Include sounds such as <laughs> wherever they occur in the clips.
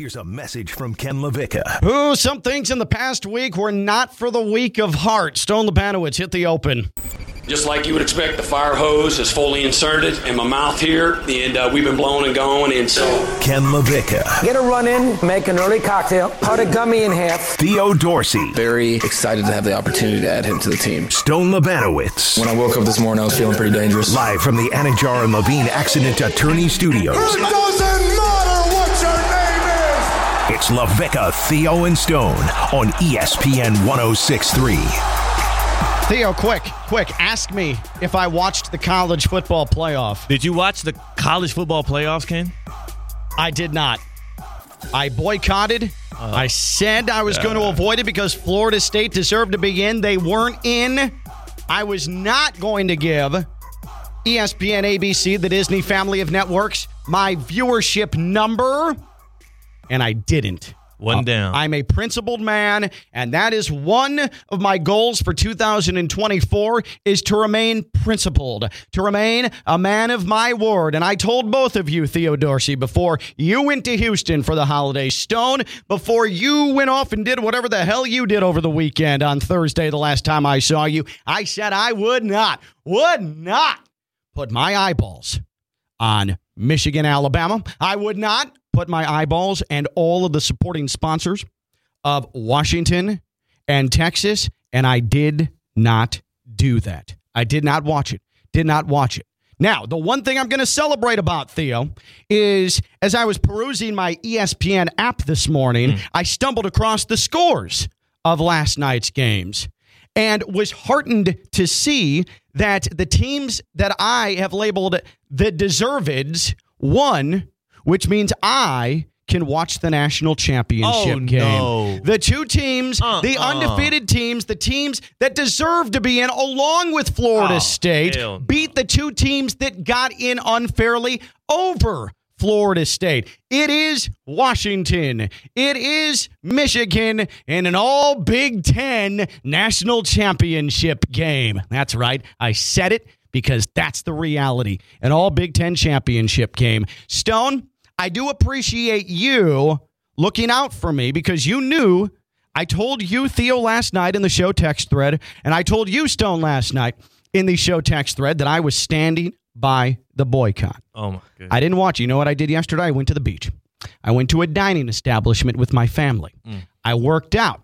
Here's a message from Ken LaVicka. Ooh, some things in the past week were not for the weak of heart. Stone Lebanowitz hit the open. Just like you would expect, the fire hose is fully inserted in my mouth here, and uh, we've been blowing and going, and so. Ken LaVicka. Get a run in, make an early cocktail, cut a gummy in half. Theo Dorsey. Very excited to have the opportunity to add him to the team. Stone Lebanowitz. When I woke up this morning, I was feeling pretty dangerous. Live from the Anidjar and Levine Accident Attorney Studios. It doesn't matter LaVicka, Theo, and Stone on ESPN 1063. Theo, quick, quick, ask me if I watched the college football playoff. Did you watch the college football playoffs, Ken? I did not. I boycotted. Uh, I said I was yeah. going to avoid it because Florida State deserved to be in. They weren't in. I was not going to give ESPN ABC, the Disney family of networks, my viewership number and I didn't. One uh, down. I'm a principled man, and that is one of my goals for 2024 is to remain principled, to remain a man of my word. And I told both of you, Theo Dorsey, before you went to Houston for the holiday stone, before you went off and did whatever the hell you did over the weekend on Thursday, the last time I saw you, I said I would not, would not put my eyeballs on Michigan, Alabama. I would not put my eyeballs and all of the supporting sponsors of Washington and Texas, and I did not do that. I did not watch it. Did not watch it. Now, the one thing I'm going to celebrate about Theo is as I was perusing my ESPN app this morning, hmm. I stumbled across the scores of last night's games and was heartened to see that the teams that I have labeled the deserveds won, which means I can watch the national championship Oh, game. no. The two teams, uh-uh. the Uh-uh. undefeated teams, the teams that deserve to be in, along with Florida Oh, State, beat the two teams that got in unfairly over Florida State. It is Washington. It is Michigan in an all Big Ten national championship game. That's right. I said it because that's the reality. An all Big Ten championship game. Stone, I do appreciate you looking out for me because you knew I told you, Theo, last night in the show text thread, and I told you, Stone, last night in the show text thread that I was standing by the boycott. Oh my goodness. I didn't watch. You know what I did yesterday? I went to the beach. I went to a dining establishment with my family. I worked out,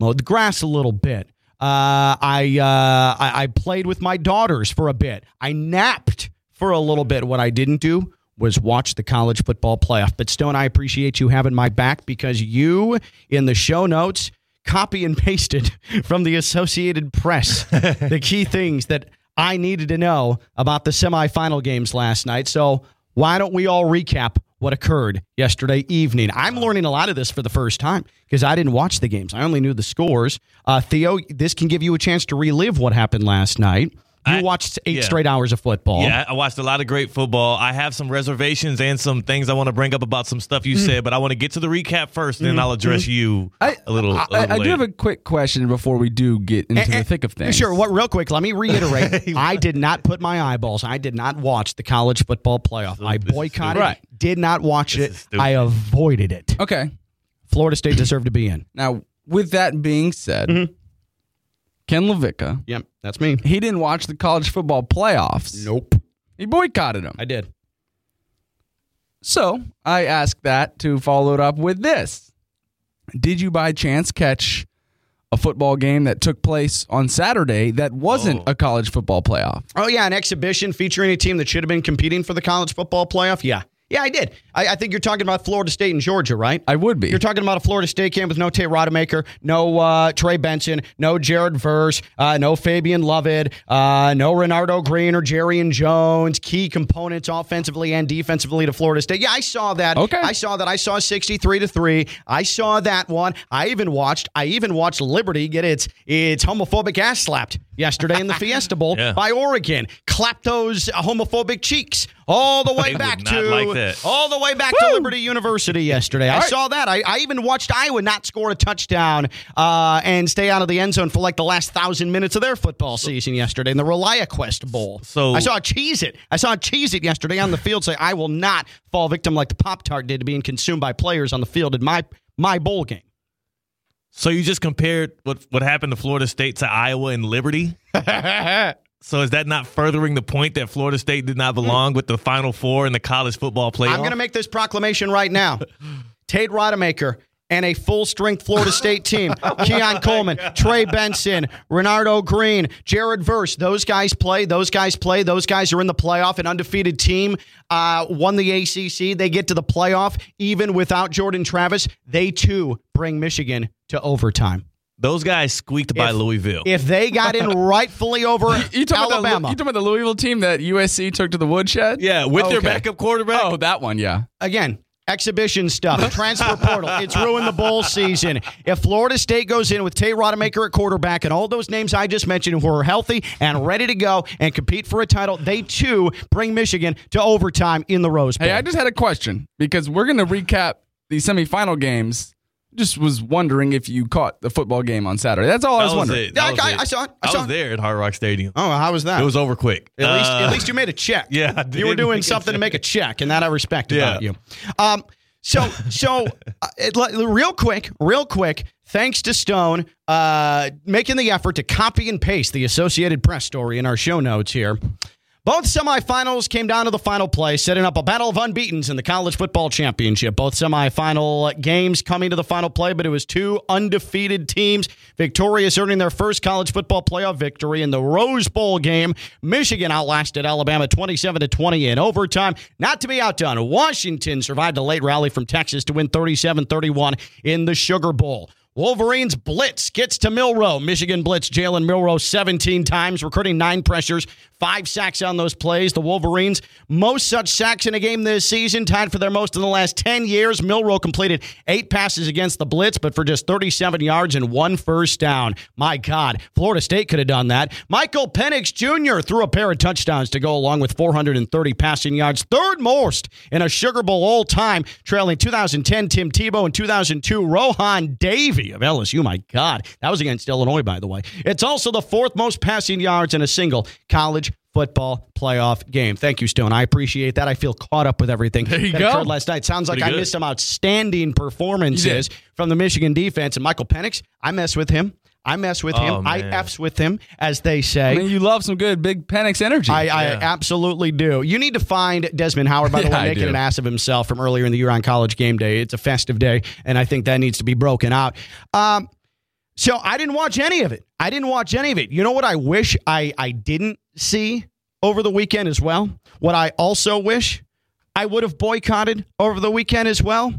mowed the grass a little bit. Uh, I, uh, I I played with my daughters for a bit. I napped for a little bit. What I didn't do was watch the college football playoff. But Stone, I appreciate you having my back because you in the show notes copy and pasted <laughs> from the Associated Press <laughs> the key things that I needed to know about the semifinal games last night. So why don't we all recap what occurred yesterday evening? I'm learning a lot of this for the first time because I didn't watch the games. I only knew the scores. Uh, Theo, this can give you a chance to relive what happened last night. You I- watched eight yeah. straight hours of football. Yeah, I watched a lot of great football. I have some reservations and some things I want to bring up about some stuff you mm. said, but I want to get to the recap first, then mm-hmm. I'll address mm-hmm. you I, a little. a I, little I do have a quick question before we do get into And- the and- thick of things. Sure. What? Real quick, let me reiterate. <laughs> I did not put my eyeballs. I did not watch the college football playoff. I boycotted. stupid. it, Did not watch This it. I avoided it. Okay. Florida State deserved to be in. Now, with that being said, Mm-hmm. Ken LaVicka, Yep, that's me. he didn't watch the college football playoffs. Nope. He boycotted them. I did. So I asked that to follow it up with this. Did you by chance catch a football game that took place on Saturday that wasn't Oh. a college football playoff? Oh yeah, an exhibition featuring a team that should have been competing for the college football playoff. Yeah, yeah, I did. I, I think you're talking about Florida State and Georgia, right? I would be. You're talking about a Florida State camp with no Tate Rodemaker, no uh, Trey Benson, no Jared Verse, uh, no Fabien Lovett, uh, no Renardo Green or Jarrian Jones. Key components offensively and defensively to Florida State. Yeah, I saw that. Okay. I saw that. I saw 63 to three. I saw that one. I even watched. I even watched Liberty get its its homophobic ass slapped yesterday in the <laughs> Fiesta Bowl Yeah. by Oregon. Clap those homophobic cheeks all the way They back to like all the way back to Liberty University yesterday. I right. saw that. I, I even watched Iowa not score a touchdown uh, and stay out of the end zone for like the last thousand minutes of their football season yesterday in the ReliaQuest Bowl. So- I saw a cheese it. I saw a cheese it yesterday on the field say, "I will not fall victim like the Pop Tart did to being consumed by players on the field in my my bowl game." So you just compared what what happened to Florida State to Iowa and Liberty? <laughs> so is that not furthering the point that Florida State did not belong with the Final Four in the college football playoff? I'm going to make this proclamation right now. <laughs> Tate Rodemaker and a full strength Florida State team. <laughs> Keon Coleman, Trey Benson, Renardo Green, Jared Verse. Those guys play. Those guys play. Those guys are in the playoff. An undefeated team uh, won the ACC. They get to the playoff even without Jordan Travis. They too bring Michigan to overtime. Those guys squeaked by Louisville. If they got in <laughs> rightfully over You talking, about the, Alabama, you talking about the Louisville team that USC took to the woodshed? yeah, with their Okay. backup quarterback. Oh, that one, yeah. again, exhibition stuff, transfer portal. It's ruined the bowl season. If Florida State goes in with Tate Rodemaker at quarterback and all those names I just mentioned who are healthy and ready to go and compete for a title, they too bring Michigan to overtime in the Rose Bowl. Hey, I just had a question because we're going to recap the semifinal games. Just was wondering if you caught the football game on Saturday. That's all I was was wondering. it. Yeah, was I- it. I saw it. I I saw was it. there at Hard Rock Stadium. oh, how was that? It was over quick. At least, Uh, at least you made a check. <laughs> Yeah, I you were doing something to make a check, and that I respect Yeah. about you. Um, so, so <laughs> uh, it, li- real quick, real quick. Thanks to Stone uh, making the effort to copy and paste the Associated Press story in our show notes here. Both semifinals came down to the final play, setting up a battle of unbeatens in the college football championship. Both semifinal games coming to the final play, but it was two undefeated teams victorious, earning their first college football playoff victory in the Rose Bowl game. Michigan outlasted Alabama 27 to 20 in overtime. Not to be outdone, Washington survived a late rally from Texas to win 37 31 in the Sugar Bowl. Wolverines blitz gets to Milroe. Michigan blitz Jalen Milroe 17 times, recruiting nine pressures, five sacks on those plays. The Wolverines, most such sacks in a game this season, tied for their most in the last 10 years. Milroe completed eight passes against the blitz, but for just 37 yards and one first down. My God, Florida State could have done that. Michael Penix Jr. threw a pair of touchdowns to go along with 430 passing yards, third most in a Sugar Bowl all time, trailing 2010 Tim Tebow and 2002 Rohan Of LSU. My God, that was against Illinois, by the way. It's also the fourth most passing yards in a single college football playoff game. Thank you, Stone. I appreciate that. I feel caught up with everything There you that go. occurred last night. Sounds like I missed some outstanding performances from the Michigan defense. And Michael Penix, I mess with him. I mess with Oh, him. I man. F's with him, as they say. I mean, you love some good big Penix energy. I, I Yeah. absolutely do. You need to find Desmond Howard, by the <laughs> Yeah, way, making an ass of himself from earlier in the year on college game day. It's a festive day, and I think that needs to be broken out. Um, so I didn't watch any of it. I didn't watch any of it. You know what I wish I, I didn't see over the weekend as well? What I also wish I would have boycotted over the weekend as well?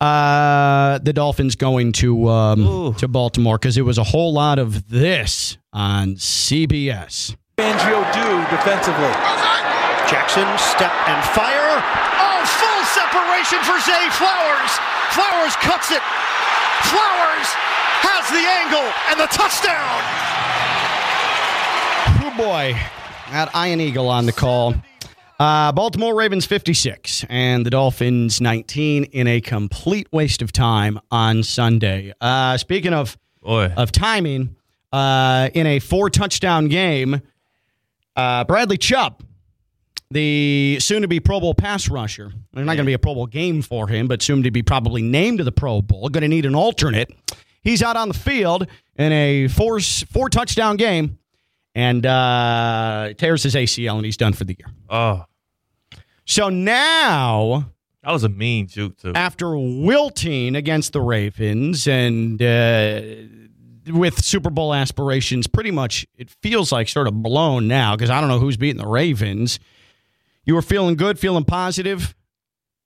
Uh, the Dolphins going to um, to Baltimore because it was a whole lot of this on CBS. Fangio do defensively? Jackson, step and fire. Oh, full separation for Zay Flowers. Flowers cuts it. Flowers has the angle and the touchdown. Oh boy, that Ian Eagle on the call. Uh, Baltimore Ravens 56 and the Dolphins 19 in a complete waste of time on Sunday. Uh, speaking of Boy. of timing, uh, in a four touchdown game, uh, Bradley Chubb, the soon to be Pro Bowl pass rusher, there's not going to be a Pro Bowl game for him, but soon to be probably named to the Pro Bowl, going to need an alternate. He's out on the field in a four four touchdown game and uh, tears his ACL and he's done for the year. oh, So now that was a mean juke too. after wilting against the Ravens and uh, with Super Bowl aspirations, pretty much it feels like sort of blown now because I don't know who's beating the Ravens. You were feeling good, feeling positive.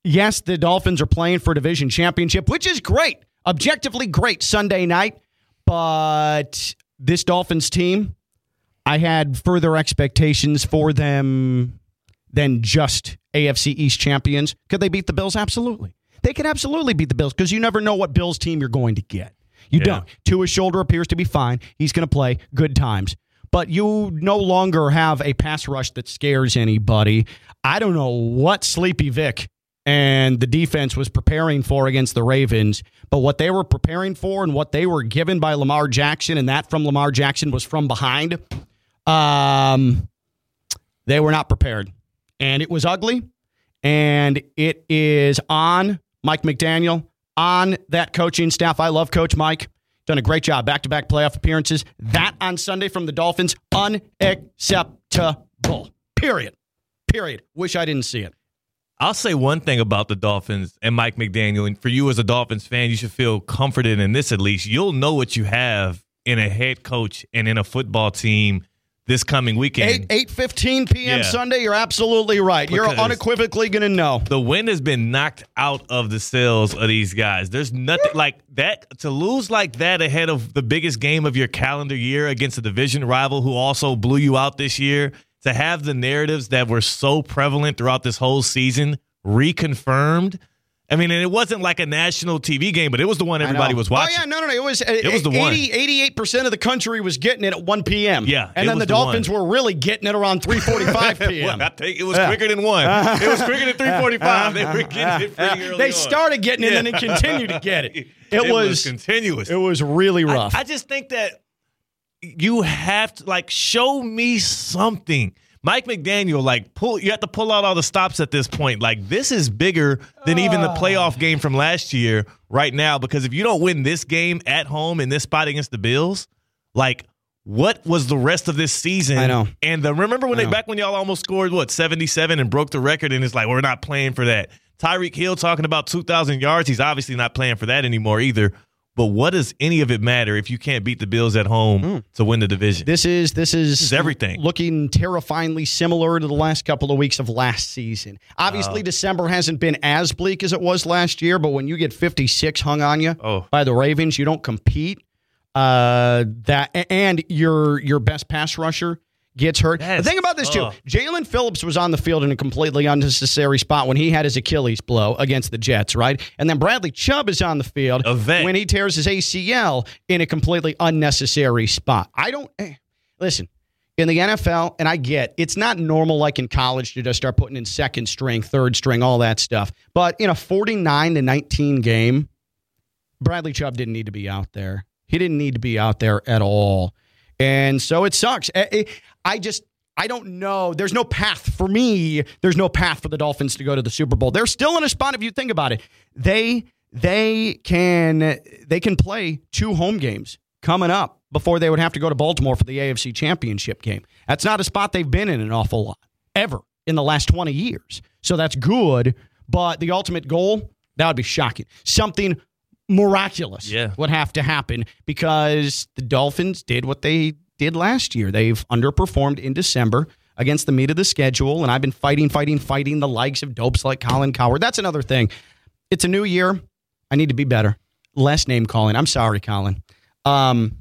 Yes, the Dolphins are playing for a division championship, which is great, objectively great Sunday night. But this Dolphins team, I had further expectations for them than just AFC East champions. Could they beat the Bills? Absolutely. They could absolutely beat the Bills because you never know what Bills team you're going to get. You Yeah. don't. Tua's shoulder appears to be fine. He's going to play good times. but you no longer have a pass rush that scares anybody. I don't know what Sleepy Vic and the defense was preparing for against the Ravens, but what they were preparing for and what they were given by Lamar Jackson, and that from Lamar Jackson was from behind. Um, they were not prepared, and it was ugly, and it is on Mike McDaniel on that coaching staff. I love Coach Mike. Done a great job. Back to back playoff appearances. That on Sunday from the Dolphins, unacceptable. Period. Period. Wish I didn't see it. I'll say one thing about the Dolphins and Mike McDaniel, and for you as a Dolphins fan, you should feel comforted in this at least. You'll know what you have in a head coach and in a football team this coming weekend. Eight eight fifteen p.m. Yeah. Sunday. You're absolutely right. You're unequivocally going to know. the wind has been knocked out of the sails of these guys. There's nothing like that to lose like that ahead of the biggest game of your calendar year against a division rival who also blew you out this year. To have the narratives that were so prevalent throughout this whole season reconfirmed. I mean, and it wasn't like a national TV game, but it was the one everybody was watching. Oh yeah, no, no, no. It was. Uh, it was the one. 88 percent of the country was getting it at one p.m. Yeah, and then the the Dolphins one. were really getting it around three forty-five <laughs> p.m. Well, I think it was Yeah. quicker than one. It was quicker than 345. <laughs> They were getting it pretty early they on. started getting it and then continued to get it. <laughs> It, It was, was continuous. It was really I- rough. I, just think that you have to like show me something. Mike McDaniel, like pull you have to pull out all the stops at this point. Like this is bigger than even the ah. playoff game from last year right now. Because if you don't win this game at home in this spot against the Bills, like what was the rest of this season? I know. And the, remember when they back when y'all almost scored what seventy seven and broke the record, and it's like we're not playing for that. Tyreek Hill talking about two thousand yards. He's obviously not playing for that anymore either. But what does any of it matter if you can't beat the Bills at home to win the division? This is this is, is everything. looking terrifyingly similar to the last couple of weeks of last season. Obviously, December hasn't been as bleak as it was last year, but when you get 56 hung on you Oh. by the Ravens, you don't compete. Uh, that and your your best pass rusher gets hurt. That's the thing about this too, Jaelan Phillips was on the field in a completely unnecessary spot when he had his Achilles blow against the Jets, right? And then Bradley Chubb is on the field A vet. when he tears his ACL in a completely unnecessary spot. I don't eh, listen in the NFL, and I get it's not normal like in college to just start putting in second string, third string, all that stuff. But in a 49 to 19 game, Bradley Chubb didn't need to be out there. He didn't need to be out there at all. And so it sucks. Eh, eh, I just I don't know. There's no path for me. There's no path for the Dolphins to go to the Super Bowl. They're still in a spot if you think about it. They they can they can play two home games coming up before they would have to go to Baltimore for the AFC Championship game. That's not a spot they've been in an awful lot ever in the last 20 years. So that's good, but the ultimate goal, that would be shocking. Something miraculous Yeah. would have to happen because the Dolphins did what they did last year. They've underperformed in December against the meat of the schedule, and I've been fighting, fighting, fighting the likes of dopes like Colin Cowherd. That's another thing. It's a new year. I need to be better. Less name calling. I'm sorry, Colin. Um,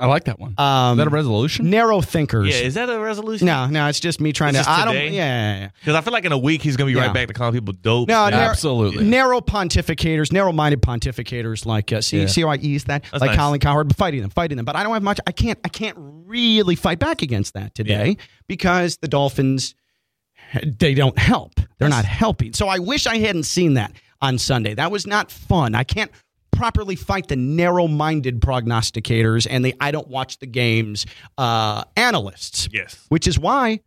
I like that one. um, Is that a resolution? narrow thinkers. Yeah, is that a resolution? no, no, it's just me trying It's to. just I don't. Yeah, yeah, yeah. Because I feel like in a week he's going to be Yeah. right back to calling people dope. No, and- narrow- Absolutely. Narrow pontificators, narrow-minded pontificators like uh, see, Yeah. see how I ease that, That's like nice. Colin Cowherd, but fighting them, fighting them. But I don't have much. I can't. I can't really fight back against that today because the Dolphins they don't help. They're not helping. So I wish I hadn't seen that on Sunday. That was not fun. I can't properly fight the narrow-minded prognosticators and the I don't watch the games uh, analysts. Yes. Which is why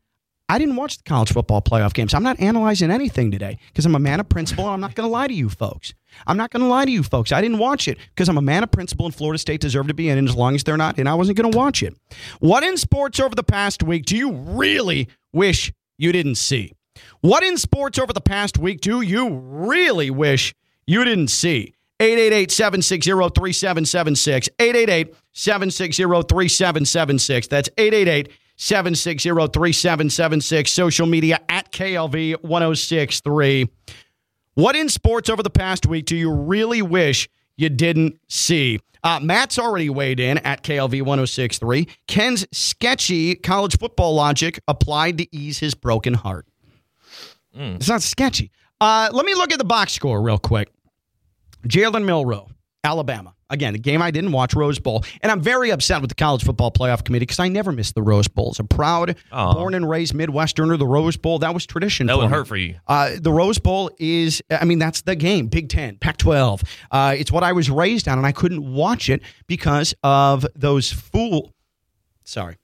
I didn't watch the college football playoff games. I'm not analyzing anything today because I'm a man of principle and I'm not going to lie to you folks. I'm not going to lie to you folks. I didn't watch it because I'm a man of principle and Florida State deserved to be in, and as long as they're not, and I wasn't going to watch it. What in sports over the past week do you really wish you didn't see? What in sports over the past week do you really wish you didn't see? 888-760-3776. 888-760-3776. That's 888-760-3776. Social media at KLV 1063. What in sports over the past week do you really wish you didn't see? Uh, Matt's already weighed in at KLV 1063. Ken's sketchy college football logic applied to ease his broken heart. It's not sketchy. Uh, let me look at the box score real quick. Jalen Milroe Alabama. Again, a game I didn't watch, Rose Bowl. And I'm very upset with the College Football Playoff Committee because I never missed the Rose Bowl. As a proud, born and raised Midwesterner, the Rose Bowl, that was tradition That would me. hurt for you. Uh, the Rose Bowl is, I mean, that's the game. Big Ten, Pac 12. Uh, it's what I was raised on, and I couldn't watch it because of those fool. Sorry.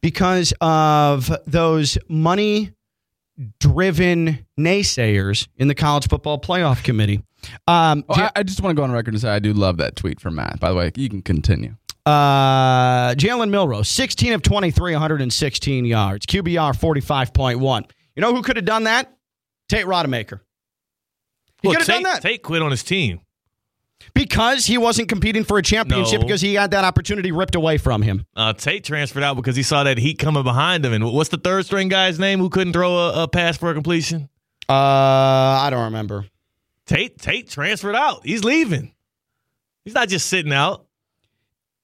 Because of those money driven naysayers in the College Football Playoff Committee. Um, Oh, I, I just want to go on record and say I do love that tweet from Matt. By the way, you can continue. Uh, Jalen Milroe, 16 of 23, 116 yards. QBR 45.1. You know who could have done that? Tate Rodemaker. He Look, could have done that Tate quit on his team. because he wasn't competing for a championship No. because he had that opportunity ripped away from him. Uh, Tate transferred out because he saw that heat coming behind him. And what's the third string guy's name who couldn't throw a, a pass for a completion? Uh, I don't remember. Tate Tate transferred out. He's leaving. He's not just sitting out.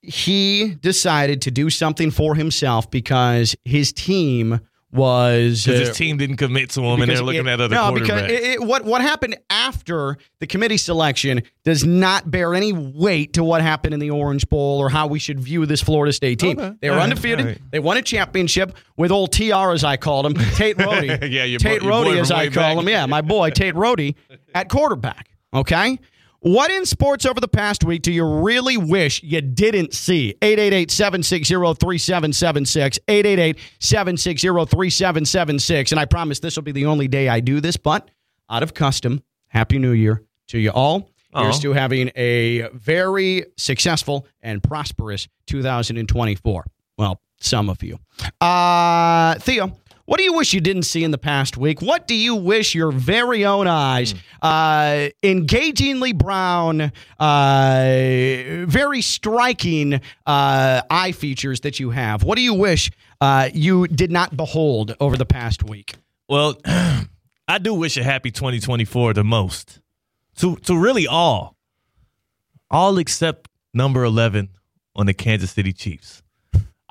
He decided to do something for himself because his team was Because uh, his team didn't commit to him, and they're looking it- at other no, quarterbacks. because it, it- what what happened after the committee selection does not bear any weight to what happened in the Orange Bowl or how we should view this Florida State team. Okay. They were All undefeated. right. They won a championship with old TR as I called him, Tate <laughs> Rody. Yeah, Tate boy- Rody as I call back. him. Yeah, my boy Tate Rody at quarterback. Okay. What in sports over the past week do you really wish you didn't see? 888-760-3776, 888-760-3776. And I promise this will be the only day I do this, but out of custom, Happy New Year to you all. Here's Aw. to having a very successful and prosperous 2024. Well, some of you. Uh, Theo, what do you wish you didn't see in the past week? What do you wish your very own eyes, uh, engagingly brown, uh, very striking uh, eye features that you have? What do you wish uh, you did not behold over the past week? Well, <clears throat> I do wish a happy 2024 the most. To to really all. All except number 11 on the Kansas City Chiefs.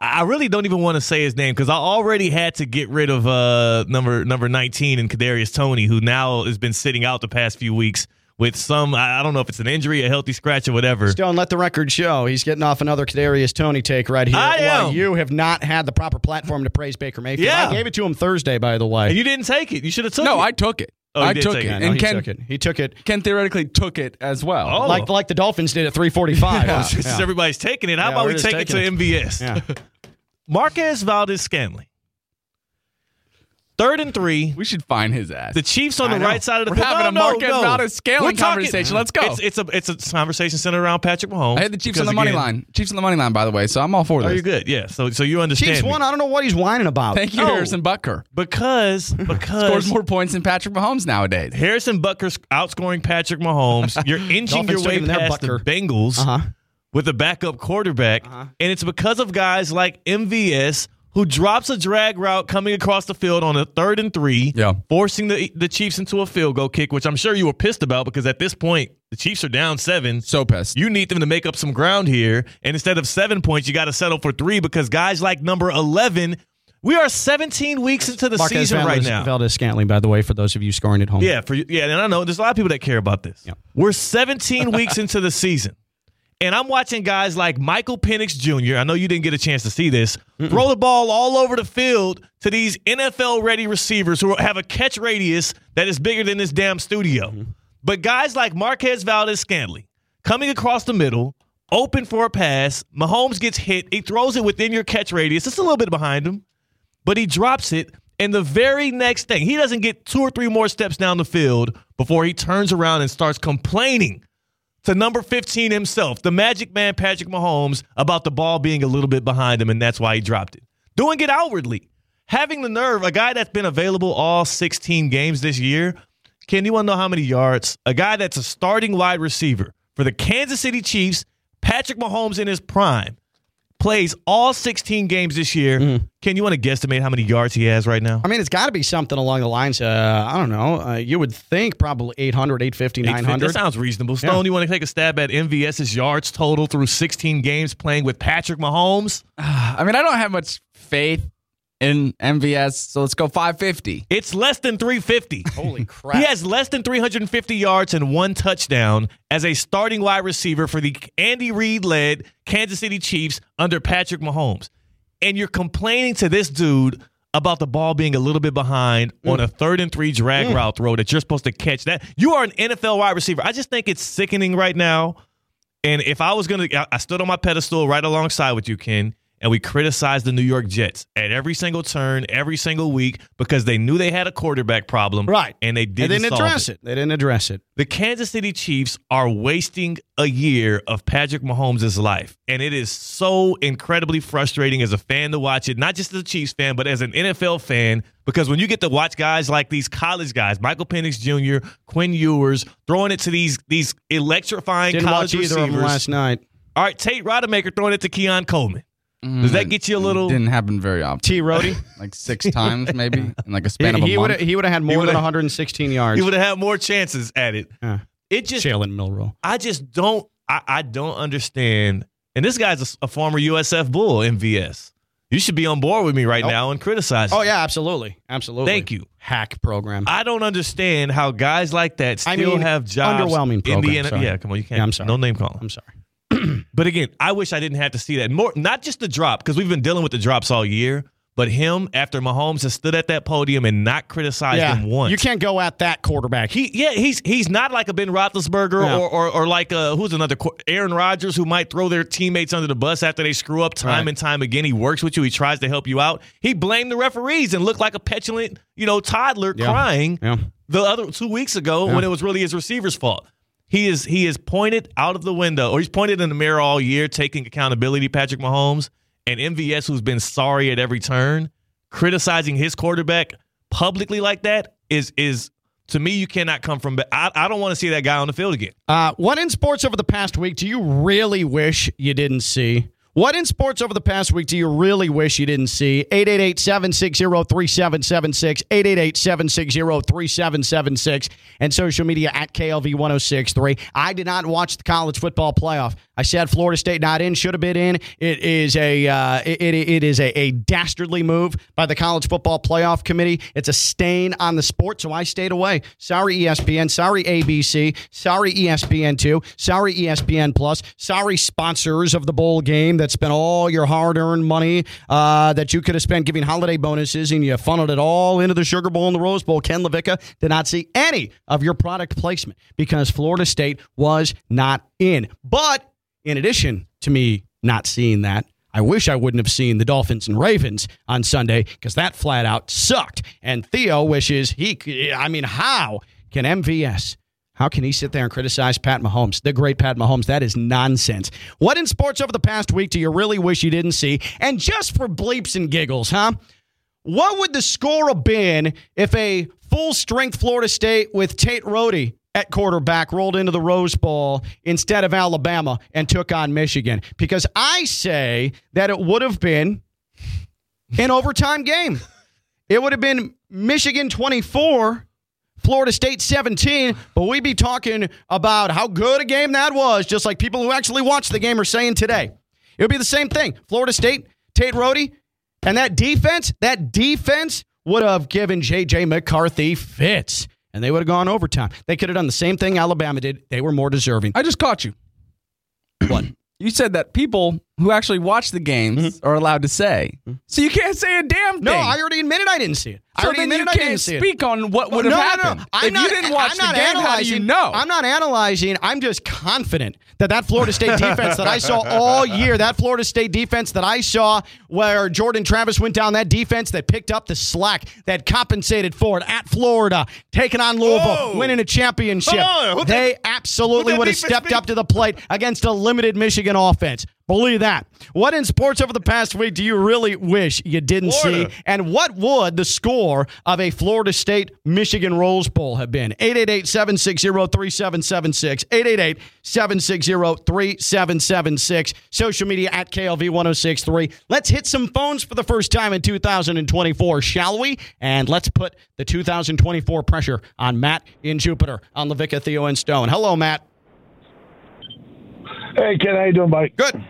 I really don't even want to say his name because I already had to get rid of uh, number number 19 and Kadarius Toney, who now has been sitting out the past few weeks with some I don't know if it's an injury, a healthy scratch, or whatever. Stone, let the record show. He's getting off another Kadarius Toney take right here. I am. you have not had the proper platform to praise Baker Mayfield. Yeah. I gave it to him Thursday, by the way. And you didn't take it. You should have took No, it. I took it. Oh, you I did took take it. it. I know And oh, he Ken, took it. He took it Ken theoretically took it as well. Oh. like like the Dolphins did at 345. <laughs> Yeah. Since everybody's taking it, how Yeah, about we're we just take it to taking MVS? Yeah. <laughs> Marquez Valdes-Scantling. Third and three. We should find his ass. The Chiefs on I the know. right side of the We're field. having No, a no, Marquez no. Valdes-Scantling We're talking- conversation. Let's go. It's, it's a it's a conversation centered around Patrick Mahomes. I had the Chiefs on because the money again- line. Chiefs on the money line, by the way. So I'm all for Oh, this. you're good. Yeah. So so you understand Chiefs me. won. I don't know what he's whining about. Thank you, No. Harrison Butker. because <laughs> because Scores more points than Patrick Mahomes nowadays. Harrison Butker's outscoring Patrick Mahomes. <laughs> You're inching your way taking their past the Bengals Uh-huh. with a backup quarterback, and it's because of guys like MVS who drops a drag route coming across the field on a third and three, Yeah. forcing the the Chiefs into a field goal kick, which I'm sure you were pissed about because at this point the Chiefs are down seven. So pissed. You need them to make up some ground here, and instead of seven points, you got to settle for three because guys like number eleven. We are 17 weeks into the Marquez season right now. Valdes-Scantling, by the way, for those of you scoring at home. Yeah, for yeah, and I know there's a lot of people that care about this. Yeah. We're 17 weeks into the season, and I'm watching guys like Michael Penix Jr. I know you didn't get a chance to see this. Throw the ball all over the field to these NFL ready receivers who have a catch radius that is bigger than this damn studio. Mm-hmm. But guys like Marquez Valdes-Scantling coming across the middle, open for a pass. Mahomes gets hit. He throws it within your catch radius. It's a little bit behind him but he drops it. And the very next thing, he doesn't get two or three more steps down the field before he turns around and starts complaining to number 15 himself, the magic man, Patrick Mahomes, about the ball being a little bit behind him, and that's why he dropped it. Doing it outwardly. Having the nerve, a guy that's been available all 16 games this year. can to know how many yards? A guy that's a starting wide receiver for the Kansas City Chiefs, Patrick Mahomes in his prime, plays all 16 games this year. Can you want to guesstimate how many yards he has right now? I mean, it's got to be something along the lines. Uh, I don't know. Uh, you would think probably 800, 850, 850. 900. That sounds reasonable. Stone, Yeah. you want to take a stab at MVS's yards total through 16 games playing with Patrick Mahomes? <sighs> I mean, I don't have much faith in MVS. So let's go 550. It's less than 350. Holy <laughs> crap. He has less than 350 yards and one touchdown as a starting wide receiver for the Andy Reid led Kansas City Chiefs under Patrick Mahomes. And you're complaining to this dude about the ball being a little bit behind Mm. on a third and three drag route throw that you're supposed to catch that. You are an NFL wide receiver. I just think it's sickening right now. And if I was going to, I stood on my pedestal right alongside with you, Ken, and we criticized the New York Jets at every single turn, every single week because they knew they had a quarterback problem. Right. And they They didn't, didn't solve address it. They didn't address it. The Kansas City Chiefs are wasting a year of Patrick Mahomes' life. And it is so incredibly frustrating as a fan to watch it, not just as a Chiefs fan, but as an NFL fan, because when you get to watch guys like these college guys, Michael Penix Jr., Quinn Ewers, throwing it to these these electrifying Didn't college watch either receivers. of them last night. All right, Tate Rodemaker throwing it to Keon Coleman. Does that get you a mm, little? Didn't happen very often. T. Rody. <laughs> Like six times, maybe, <laughs> in like a He, span of a he would month. he would have had more than would've- 116 yards. He would have had more chances at it. Yeah. It just Jalen Milroe. I just don't. I, I don't understand. And this guy's a, a former USF Bull, MVS. You should be on board with me right now and criticize. Oh yeah, absolutely, absolutely. Thank you. Hack program. I don't understand how guys like that still I mean, have jobs. underwhelming in program, the N- sorry. Yeah, come on, you can't. Yeah, I'm sorry. No name calling. I'm sorry. <clears throat> But again, I wish I didn't have to see that more. Not just the drop because we've been dealing with the drops all year. But him after Mahomes has stood at that podium and not criticized Yeah, him once. you can't go at that quarterback. He yeah he's he's not like a Ben Roethlisberger Yeah. or, or or like uh who's another Aaron Rodgers who might throw their teammates under the bus after they screw up time Right. and time again. He works with you. He tries to help you out. He blamed the referees and looked like a petulant you know toddler Yeah. crying Yeah. the other two weeks ago when it was really his receiver's fault. He is he is pointed out of the window or he's pointed in the mirror all year taking accountability. Patrick Mahomes and MVS who's been sorry at every turn criticizing his quarterback publicly like that is is to me you cannot come from. I, I don't want to see that guy on the field again. Uh, what in sports over the past week do you really wish you didn't see? What in sports over the past week do you really wish you didn't see? 888-760-3776, 888-760-3776, and social media at KLV1063. I did not watch the college football playoff. I said Florida State not in, should have been in. It is a uh, it, it, it is a, a dastardly move by the college football playoff committee. It's a stain on the sport, so I stayed away. Sorry ESPN, sorry ABC, sorry E ESPN2, sorry ESPN Plus, sorry sponsors of the bowl game that spent all your hard-earned money uh, that you could have spent giving holiday bonuses and you funneled it all into the Sugar Bowl and the Rose Bowl. Ken LaVicka did not see any of your product placement because Florida State was not in. But in addition to me not seeing that, I wish I wouldn't have seen the Dolphins and Ravens on Sunday because that flat out sucked. And Theo wishes he. I mean, how can MVS? How can he sit there and criticize Pat Mahomes, the great Pat Mahomes? That is nonsense. What in sports over the past week do you really wish you didn't see? And just for bleeps and giggles, huh? What would the score have been if a full strength Florida State with Tate Rody at quarterback rolled into the Rose Bowl instead of Alabama and took on Michigan? Because I say that it would have been an overtime game. It would have been Michigan 24, Florida State 17, but we'd be talking about how good a game that was, just like people who actually watched the game are saying today. It would be the same thing. Florida State, Tate Rody, and that defense, that defense would have given J.J. McCarthy fits, and they would have gone overtime. They could have done the same thing Alabama did. They were more deserving. I just caught you. What? You said that people who actually watch the games mm-hmm. are allowed to say. Mm-hmm. So you can't say a damn thing. No, I already admitted I didn't see it. I so already admitted I didn't can't see it. speak on what would have no, happened. No, no. I'm if not, you didn't watch I'm the game, how do you analyzing- know? I'm not analyzing. I'm just confident that that Florida State <laughs> defense that I saw all year, that Florida State defense that I saw where Jordan Travis went down, that defense that picked up the slack, that compensated for it at Florida, taking on Louisville, Whoa. winning a championship. On. They that- absolutely would have stepped beat? up to the plate against a limited Michigan offense. Believe that. What in sports over the past week do you really wish you didn't Florida. see? And what would the score of a Florida State Michigan Rose Bowl have been? 888 760 3776. 888 760 3776. Social media at KLV 1063. Let's hit some phones for the first time in 2024, shall we? And let's put the 2024 pressure on Matt in Jupiter on LaVicka, Theo, and Stone. Hello, Matt. Hey, Ken, how you doing, buddy? Good.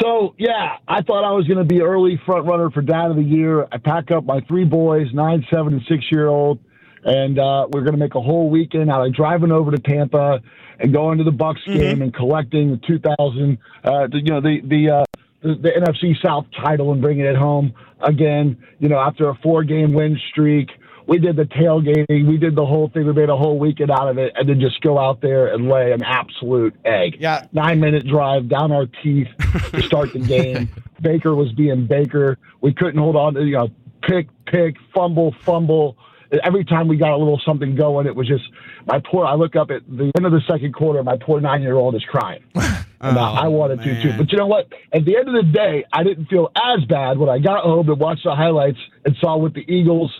So yeah, I thought I was going to be early front runner for Dad of the Year. I pack up my three boys, nine, seven, and six year old, and uh, we're going to make a whole weekend out of driving over to Tampa and going to the Bucks game and collecting the 2000, uh, the, you know, the the, uh, the the NFC South title and bringing it home again. You know, after a four game win streak. We did the tailgating. We did the whole thing. We made a whole weekend out of it, and then just go out there and lay an absolute egg. Yeah. Nine minute drive down our teeth to start the game. <laughs> Baker was being Baker. We couldn't hold on to, you know, pick, pick, fumble, fumble. Every time we got a little something going, it was just my poor. I look up at the end of the second quarter, my poor nine year old is crying. <laughs> And I I oh, wanted to too. But you know what? At the end of the day, I didn't feel as bad when I got home and watched the highlights and saw what the Eagles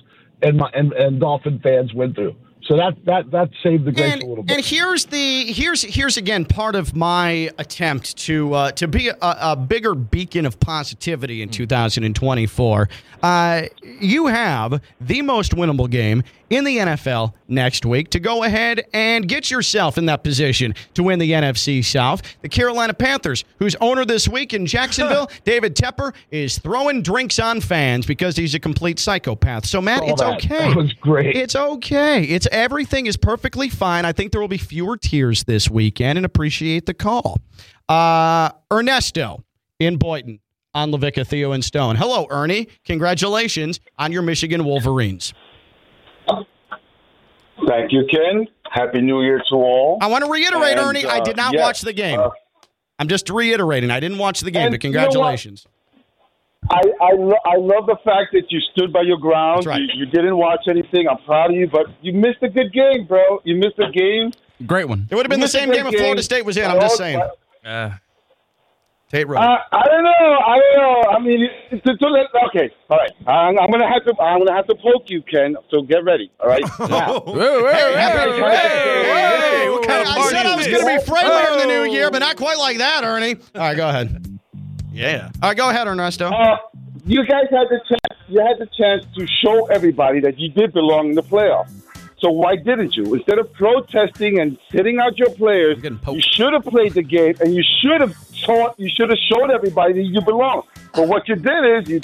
and my and, and Dolphin fans went through. So that that that saved the grace and, a little bit. and here's the here's here's again part of my attempt to uh, to be a, a bigger beacon of positivity in 2024. Uh, you have the most winnable game in the NFL next week to go ahead and get yourself in that position to win the NFC South. The Carolina Panthers, whose owner this week in Jacksonville, <laughs> David Tepper, is throwing drinks on fans because he's a complete psychopath. So Matt, Saw it's that. okay. That was great. It's okay. It's everything is perfectly fine. I think there will be fewer tears this weekend and appreciate the call. Uh, Ernesto in Boynton on LaVicka, Theo, and Stone. Hello, Ernie. Congratulations on your Michigan Wolverines. Thank you, Ken. Happy New Year to all. I want to reiterate, And, Ernie, I uh, did not yes, watch the game. uh, I'm just reiterating. I didn't watch the game, but you know congratulations. I I, lo- I love the fact that you stood by your ground. That's right. You, you didn't watch anything. I'm proud of you, but you missed a good game, bro. You missed a game. Great one. It would have been the same good game if Florida State was in. I'm just saying. Uh, Tate Road. I, I don't know. I don't know. I mean, to, to let, okay, all right. I'm, I'm gonna have to. I'm gonna have to poke you, Ken. So get ready. All right. <laughs> Now, Hey, happy- hey, hey, hey, what kind of I party said I is was this? going to be friendlier in the new year, but not quite like that, Ernie. All right, go ahead. Yeah. All right, go ahead, Ernesto. uh, you guys had the chance. You had the chance to show everybody that you did belong in the playoffs. So why didn't you? Instead of protesting and sitting out your players, I'm getting poked. you should have played the game and you should have taught. You should have showed everybody that you belong. But what you did is you.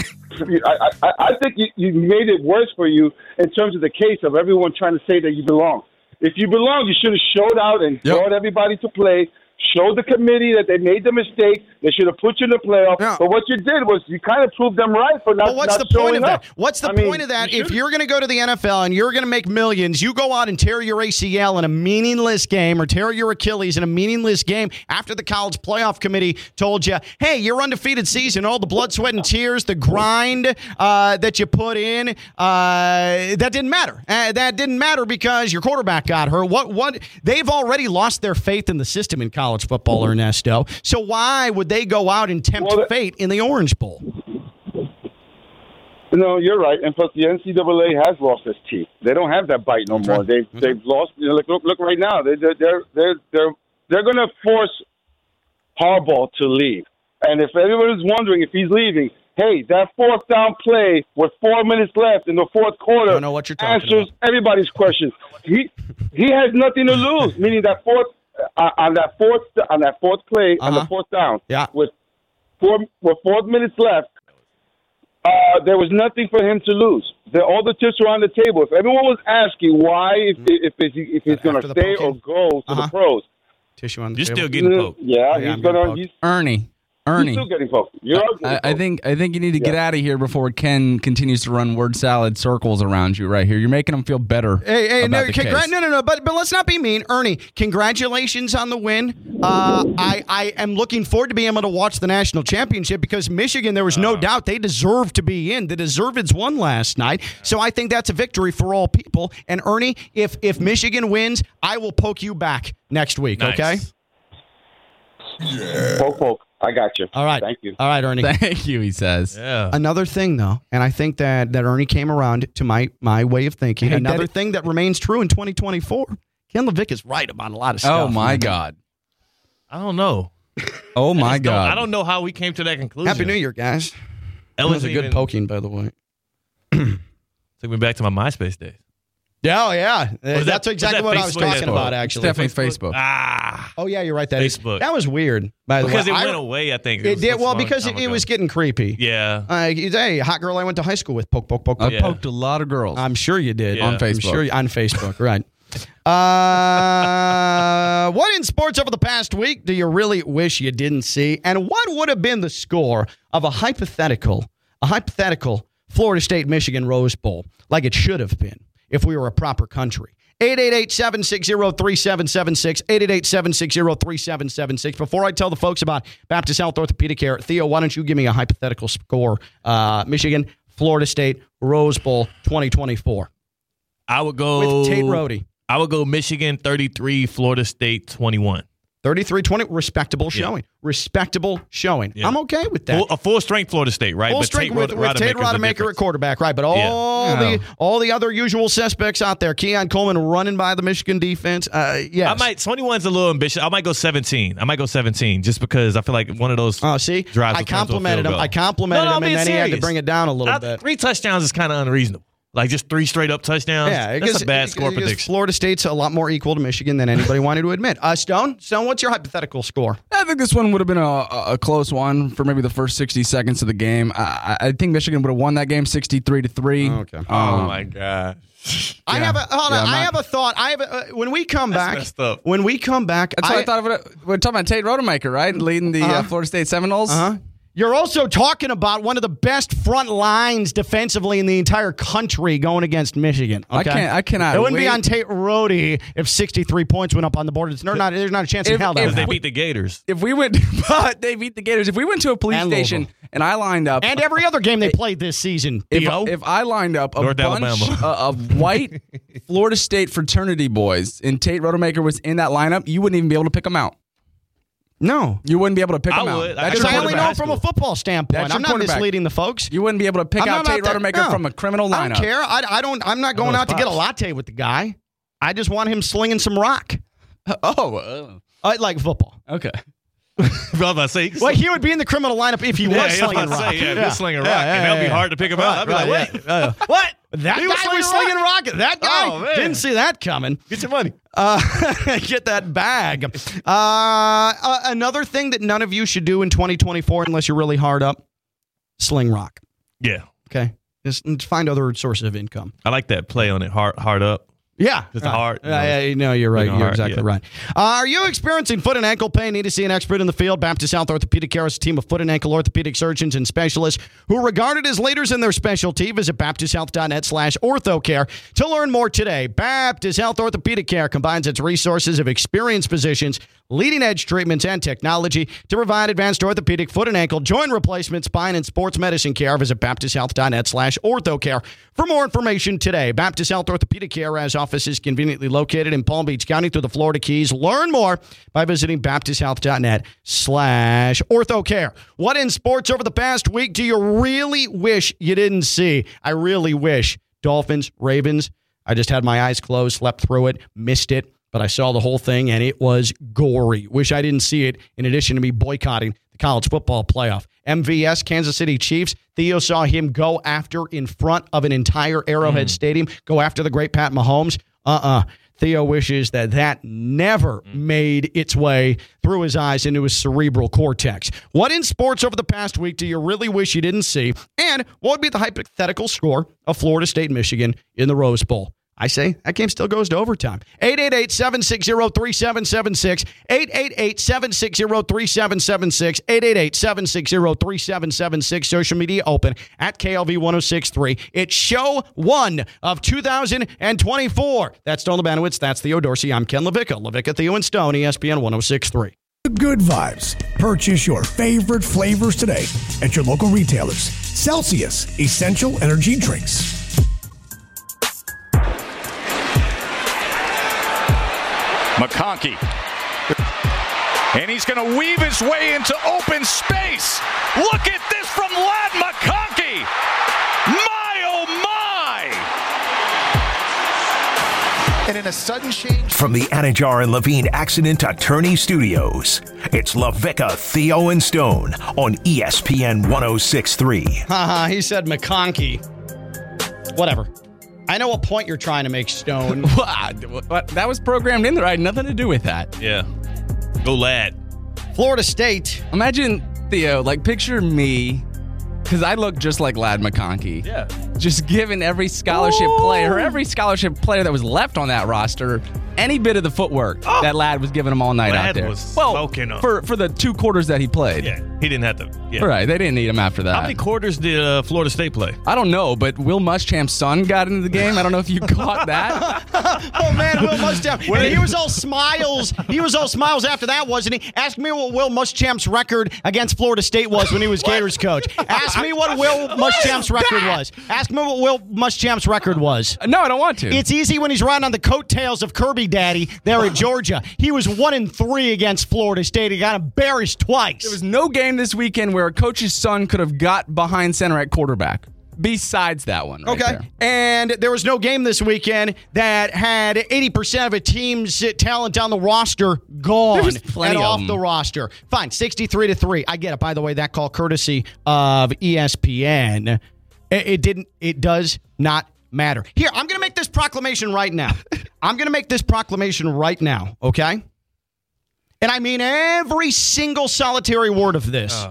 you- I, I, I think you, you made it worse for you in terms of the case of everyone trying to say that you belong. If you belong, you should have showed out and Yep. brought everybody to play. Showed the committee that they made the mistake. They should have put you in the playoff. Yeah. But what you did was you kind of proved them right for not. But what's not the point of that? up. What's the I mean, point of that? you If you're going to go to the NFL and you're going to make millions, you go out and tear your ACL in a meaningless game or tear your Achilles in a meaningless game after the college playoff committee told you, hey, your undefeated season, all the blood, sweat, and tears, the grind uh, that you put in, uh, that didn't matter. Uh, that didn't matter because your quarterback got hurt. What? What? They've already lost their faith in the system in college football, mm-hmm. Ernesto. So why would they go out and tempt Well, fate in the Orange Bowl? No, you're right. And plus, the NCAA has lost its teeth. They don't have that bite no more. right. They've they've lost. You know, look, look look right now. They they're they're they're they're, they're going to force Harbaugh to leave. And if is wondering if he's leaving, hey, that fourth down play with four minutes left in the fourth quarter Don't know what you're talking answers everybody's questions. He he has nothing to lose. meaning that fourth uh, on that fourth on that fourth play on Uh-huh. the fourth down Yeah. with four with four minutes left. Uh, there was nothing for him to lose. The, all the chips were on the table. If everyone was asking why, if if if, if he's going to stay or go to Uh-huh. the pros, Tissue on the You're table. still getting poked. yeah, yeah, I'm he's going to. Ernie. He's Ernie. still getting poked. You're all getting I, I think I think you need to get out of here before Ken continues to run word salad circles around you right here. You're making him feel better. Hey, hey, about no, the congra- case. no, no, no, but but let's not be mean, Ernie. Congratulations on the win. Uh, I I am looking forward to being able to watch the national championship because Michigan, there was no doubt they deserve to be in. The deserveds won last night, so I think that's a victory for all people. And Ernie, if if Michigan wins, I will poke you back next week. Nice. Okay. Poke, poke. I got you. All right. Thank you. All right, Ernie. Thank you, he says. Yeah. Another thing, though, and I think that that Ernie came around to my my way of thinking. Hey, Another Daddy- thing that remains true in 2024. Ken Levick is right about a lot of oh, stuff. Oh my God. I don't know. Oh I my don't- God. I don't know how we came to that conclusion. Happy New Year, guys. That That was a good even- poking, by the way. <clears throat> Took me back to my MySpace days. Yeah, oh, yeah. that- That's exactly that what I was talking Facebook. about, It's actually. definitely Facebook. Ah, Oh, yeah, you're right. That is- Facebook. That was weird, by the because way. it I- went away. I think It was did. Well, because it, it ago. was getting creepy. Yeah. Uh, hey, hot girl I went to high school with. Poke, poke, poke. I. Yeah. poked a lot of girls. I'm sure you did. Yeah. On I'm Facebook. sure you- on Facebook, right. <laughs> Uh, what in sports over the past week do you really wish you didn't see? And what would have been the score of a hypothetical, a hypothetical Florida State Michigan Rose Bowl, like it should have been if we were a proper country? 888-760-3776, 888-760-3776. Before I tell the folks about Baptist Health Orthopedic Care, Theo, why don't you give me a hypothetical score? Uh, Michigan, Florida State, Rose Bowl 2024 I would go with Tate Rody. I would go Michigan 33, Florida State 21. 33-20, respectable showing. Respectable showing. Yeah. I'm okay with that. Full, a full strength Florida State, right? Full But strength Tate with, with Tate Rodemaker's Rodemaker at quarterback, right? But all Yeah. the all the other usual suspects out there, Keon Coleman running by the Michigan defense. Uh, yes. I might 21's a little ambitious. I might go 17. I might go 17 just because I feel like one of those Oh, see, drives I will turn into a complimented him. I complimented No, no, him, I'm and then being he had to bring it down a little I- bit. Three touchdowns is kind of unreasonable. Like just three straight up touchdowns. Yeah, that's a bad score because prediction. Florida State's a lot more equal to Michigan than anybody <laughs> wanted to admit. Uh, Stone, Stone, what's your hypothetical score? I think this one would have been a, a a close one for maybe the first 60 seconds of the game. I, I I think Michigan would have won that game 63 to 3. Okay. oh Um, my god. <laughs> I have a hold Yeah, on. I'm I have a thought. I have a, uh, when we come back. When we come back, That's what I, thought of it. We're talking about Tate Rodemaker, right? Leading the uh Uh-huh. Florida State Seminoles. Uh-huh. You're also talking about one of the best front lines defensively in the entire country going against Michigan. I can't- I cannot It wouldn't be on Tate Rody if 63 points went up on the board. It's not, there's not a chance in hell that if They beat the Gators. If we went, <laughs> but they beat the Gators. If we went to a police And station Louisville. and I lined up, and every other game they <laughs> played this season, if, if I lined up a North bunch <laughs> uh, of white Florida State fraternity boys and Tate Rodemaker was in that lineup, you wouldn't even be able to pick them out. No. You wouldn't be able to pick I them out. That's Because your I only know quarterback. from a football standpoint. That's your I'm not quarterback. misleading the folks. You wouldn't be able to pick I'm out not Tate out there- Rodemaker no. from a criminal lineup. I don't care. I, I don't. I'm not going know out to get a spots. latte with the guy. I just want him slinging some rock. <laughs> Oh, uh, I like football. okay. <laughs> I was about to say. Well, he would be in the criminal lineup if he yeah, was I was slinging about to rock. say, yeah, if you're slinging rock, Yeah, and yeah, that'll be hard to pick him out. I'd be Right, like, right, wait, <laughs> what? That He guy was was slinging rock. That guy Oh, didn't see that coming. Get your money. Uh, <laughs> get that bag. Uh, uh, another thing that none of you should do in 2024, unless you're really hard up, sling rock. Yeah, Okay, just just find other sources of income. I like that play on it. Hard, hard up. Yeah, Just a heart, you know, Uh, yeah, no, you're right. You're exactly yeah. right. Uh, are you experiencing foot and ankle pain? Need to see an expert in the field? Baptist Health Orthopedic Care is a team of foot and ankle orthopedic surgeons and specialists who are regarded as leaders in their specialty. Visit baptisthealth.net slash orthocare to learn more today. Baptist Health Orthopedic Care combines its resources of experienced physicians, leading edge treatments, and technology to provide advanced orthopedic foot and ankle, joint replacement, spine, and sports medicine care. Visit baptisthealth.net slash orthocare for more information today. Baptist Health Orthopedic Care has offices conveniently located in Palm Beach County through the Florida Keys. Learn more by visiting baptisthealth.net slash orthocare. What in sports over the past week do you really wish you didn't see? I really wish Dolphins, Ravens. I just had my eyes closed, slept through it, missed it, but I saw the whole thing and it was gory. Wish I didn't see it in addition to me boycotting the college football playoff. MVS, Kansas City Chiefs. Theo saw him go after in front of an entire Arrowhead Stadium, go after the great Pat Mahomes. Uh uh Theo wishes that that never made its way through his eyes into his cerebral cortex. What in sports over the past week do you really wish you didn't see? And what would be the hypothetical score of Florida State Michigan in the Rose Bowl? I say that game still goes to overtime. 888-760-3776. 888-760-3776. 888-760-3776. Social media open at KLV 1063. It's show one of 2024. That's Stone Lebanowitz. That's Theo Dorsey. I'm Ken LaVicka. LaVicka, Theo, and Stone, ESPN 1063. Good vibes. Purchase your favorite flavors today at your local retailers. Celsius Essential Energy Drinks. McConkey. And he's going to weave his way into open space. Look at this from Ladd McConkey. My, oh, my. And in a sudden change from the Anidjar and Levine Accident Attorney Studios, it's LaVicka, Theo, and Stone on ESPN 1063. Haha, he said McConkey. Whatever. I know what point you're trying to make, Stone. <laughs> What- that was programmed in there. I had nothing to do with that. Yeah. Go lad. Florida State. Imagine Theo, like picture me, because I look just like Ladd McConkey. Yeah. Just giving every scholarship player, every scholarship player that was left on that roster, any bit of the footwork that Lad was giving them all night out Lad there. was 'em. for for the two quarters that he played. Yeah. He didn't have to. Yeah. Right, they didn't need him after that. How many quarters did uh, Florida State play? I don't know, but Will Muschamp's son got into the game. I don't know if you <laughs> caught that. <laughs> oh man, Will Muschamp. He was all smiles. He was all smiles after that, wasn't he? Ask me what Will Muschamp's record against Florida State was when he was Gators coach. Ask me what Will <laughs> Muschamp's record was. Ask me what Will Muschamp's record was. No, I don't want to. It's easy when he's riding on the coattails of Kirby Daddy there at <laughs> Georgia. He was one in three against Florida State. He got embarrassed twice. There was no game this weekend where a coach's son could have got behind center at quarterback. Besides that one, right Okay. there. And there was no game this weekend that had 80% of a team's talent on the roster gone and of off them. the roster. Fine, 63 to 3. I get it. By the way, that call courtesy of ESPN. It, didn't it does not matter. Here, I'm going to make this proclamation right now. <laughs> I'm going to make this proclamation right now, okay? And I mean every single solitary word of this.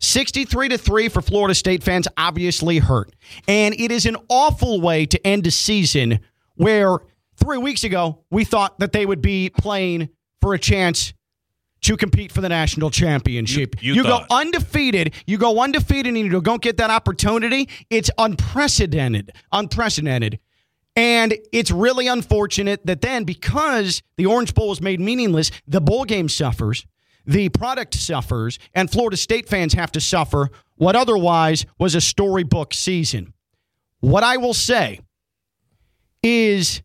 63 to 3 for Florida State fans obviously hurt. And it is an awful way to end a season where 3 weeks ago we thought that they would be playing for a chance to compete for the national championship. You- you go undefeated, you go undefeated and you don't get that opportunity. It's unprecedented. Unprecedented. And it's really unfortunate that then, because the Orange Bowl was made meaningless, the bowl game suffers, the product suffers, and Florida State fans have to suffer what otherwise was a storybook season. What I will say is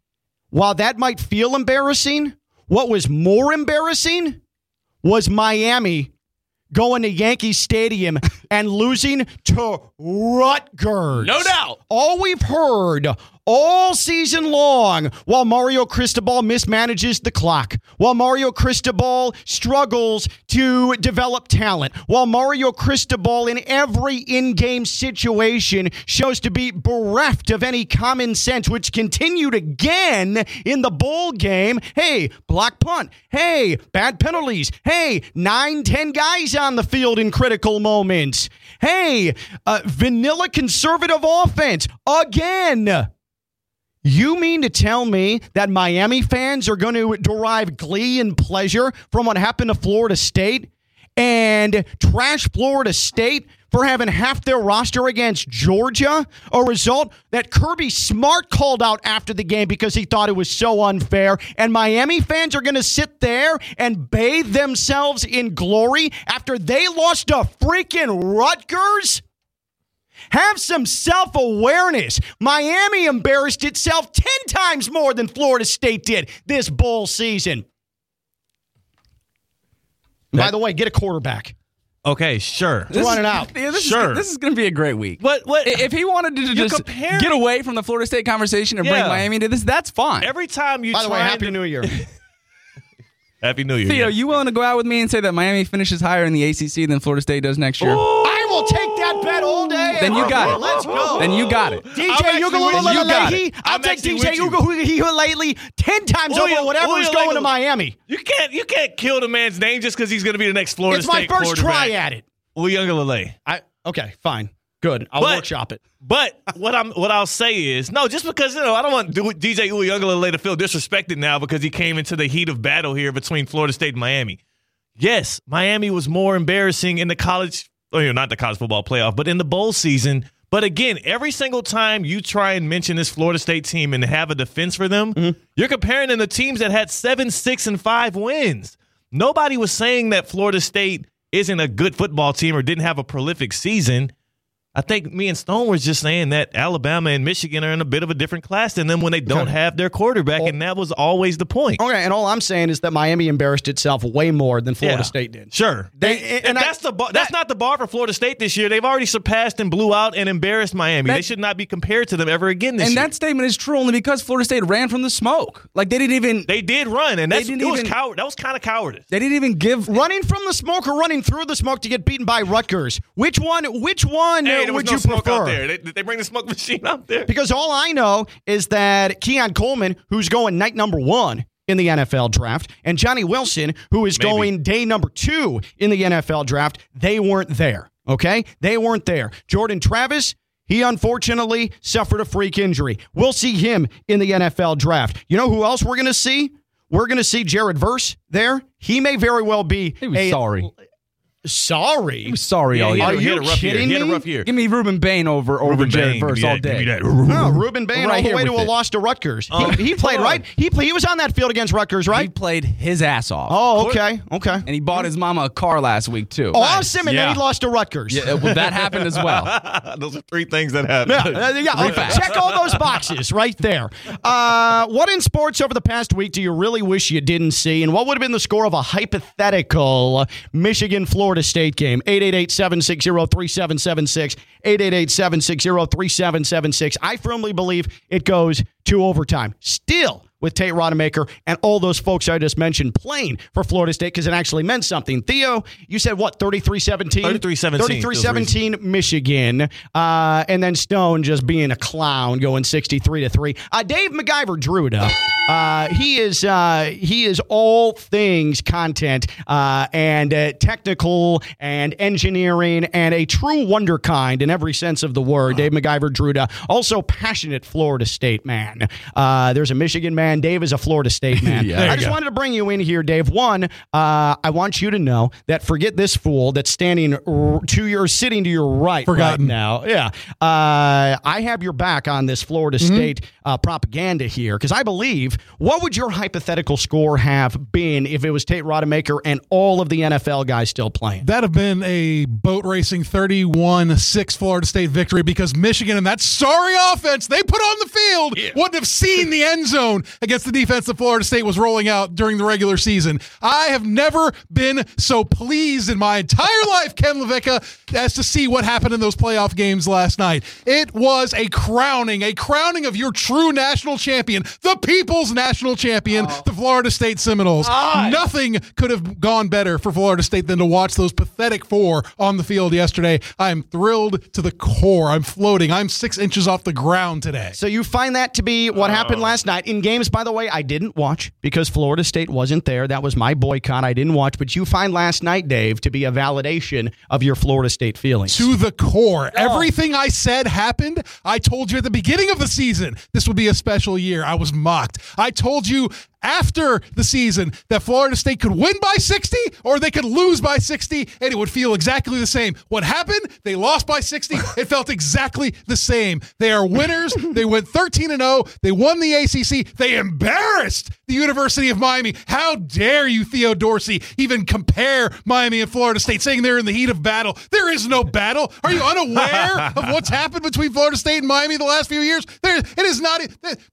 while that might feel embarrassing, what was more embarrassing was Miami going to Yankee Stadium <laughs> and losing to Rutgers. No doubt. All we've heard all season long while Mario Cristobal mismanages the clock, while Mario Cristobal struggles to develop talent, while Mario Cristobal in every in-game situation shows to be bereft of any common sense, which continued again in the bowl game. Hey, block punt. Hey, bad penalties. Hey, nine, ten guys on the field in critical moments. Hey, uh, vanilla conservative offense again. You mean to tell me that Miami fans are going to derive glee and pleasure from what happened to Florida State and trash Florida State for having half their roster against Georgia? A result that Kirby Smart called out after the game because he thought it was so unfair. And Miami fans are going to sit there and bathe themselves in glory after they lost to freaking Rutgers? Have some self awareness. Miami embarrassed itself 10 times more than Florida State did this bowl season. By the way, get a quarterback. Okay, sure. This Run it out. Yeah, this Sure. Is, this is going to be a great week. What? What? If he wanted to just compare- get away from the Florida State conversation and bring Miami to this, that's fine. Every time you By the way, try Happy to- New Year. <laughs> Happy New Year. Theo, yeah. you willing to go out with me and say that Miami finishes higher in the ACC than Florida State does next year? I will take that bet all day. Then you got it. Let's go. Then you got it. DJ actually you. Ugalele, You got it. I'll I'm take DJ with you. Ugalele 10 times over whatever is going to Miami. You can't you can't kill the man's name just because he's going to be the next Florida It's my first try at it. Uyunglele. I Okay, fine. Good. I'll But- workshop it. But what I'm what I'll say is no, just because you know I don't want DJ Uyunglele to feel disrespected now because he came into the heat of battle here between Florida State and Miami. Yes, Miami was more embarrassing in the college, or you know, not the college football playoff, but in the bowl season. But again, every single time you try and mention this Florida State team and have a defense for them, Mm-hmm. you're comparing them to teams that had seven, six, and five wins. Nobody was saying that Florida State isn't a good football team or didn't have a prolific season. I think me and Stone was just saying that Alabama and Michigan are in a bit of a different class than them when they don't have their quarterback, and that was always the point. Okay, and all I'm saying is that Miami embarrassed itself way more than Florida Yeah. State did. Sure, They- They- and I- that's the bar, that's not the bar for Florida State this year. They've already surpassed and blew out and embarrassed Miami. That- they should not be compared to them ever again this And year. that statement is true only because Florida State ran from the smoke. Like they didn't even they did run, and They that's, didn't it was coward. That was kind of cowardice. they didn't even give Running from the smoke or running through the smoke to get beaten by Rutgers? Which one? Which one Hey, there was would no you smoke prefer? out there. They, did they bring the smoke <laughs> machine out there? Because all I know is that Keon Coleman, who's going night number one in the NFL draft, and Johnny Wilson, who is Maybe. going day number two in the NFL draft, they weren't there. Okay? They weren't there. Jordan Travis, he unfortunately suffered a freak injury. We'll see him in the NFL draft. You know who else we're going to see? We're going to see Jared Verse there. He may very well be He was a sorry. Sorry. He was sorry Yeah, all he year. had, Are a- he had you a rough year. kidding He had a me? rough year. Give me Rueben Bain over over Ruben Jared Bain, Verse all day. me that. No, Rueben Bain Right all the way to a it. loss to Rutgers. Um, he, he played right. He play, he was on that field against Rutgers, right? He played his ass off. Oh, okay, okay. And he bought his mama a car last week too. Oh, awesome, and Yeah. then he lost to Rutgers. Yeah, well, that happened as well. <laughs> Those are three things that happened. Yeah, uh, yeah. Three facts. check all those boxes right there. Uh, what in sports over the past week do you really wish you didn't see? And what would have been the score of a hypothetical Michigan Florida State game? 888 760 3776. 888 760 3776. I firmly believe it goes to overtime. Still. With Tate Rodemaker and all those folks I just mentioned playing for Florida State because it actually meant something. Theo, you said what, 33 17? 33-17 33 17 Michigan. Uh, and then Stone just being a clown going 63 to 3. Uh, Dave McIver drew it up. Uh, he is uh, he is all things content uh, and uh, technical and engineering and a true wonder kind in every sense of the word. Dave McIver Druda, also passionate Florida State man. Uh, there's a Michigan man. Dave is a Florida State <laughs> man. Yeah. I just go. wanted to bring you in here, Dave. One, uh, I want you to know that forget this fool that's standing r- to your sitting to your right Forgotten. right now. Yeah, uh, I have your back on this Florida Mm-hmm. State uh, propaganda here because I believe. What would your hypothetical score have been if it was Tate Rodemaker and all of the NFL guys still playing? That'd have been a boat racing 31 6 Florida State victory because Michigan and that sorry offense they put on the field wouldn't have seen the end zone against the defense that Florida State was rolling out during the regular season. I have never been so pleased in my entire <laughs> life, Ken LaVicka, as to see what happened in those playoff games last night. It was a crowning, a crowning of your true national champion, the people's national champion, oh. the Florida State Seminoles. Nothing could have gone better for Florida State than to watch those pathetic four on the field yesterday. I'm thrilled to the core. I'm floating. I'm six inches off the ground today. So you find that to be what happened oh. last night in games, by the way, I didn't watch because Florida State wasn't there. That was my boycott. I didn't watch. But you find last night, Dave, to be a validation of your Florida State feelings. to the core. Oh. Everything I said happened. I told you at the beginning of the season this would be a special year. I was mocked. I told you after the season that Florida State could win by 60 or they could lose by 60 and it would feel exactly the same. What happened? They lost by 60. It felt exactly the same. They are winners. They went 13 and 0. They won the ACC. They embarrassed the University of Miami. How dare you, Theo Dorsey, even compare Miami and Florida State, saying they're in the heat of battle? There is no battle. Are you unaware of what's happened between Florida State and Miami the last few years? There, it is not.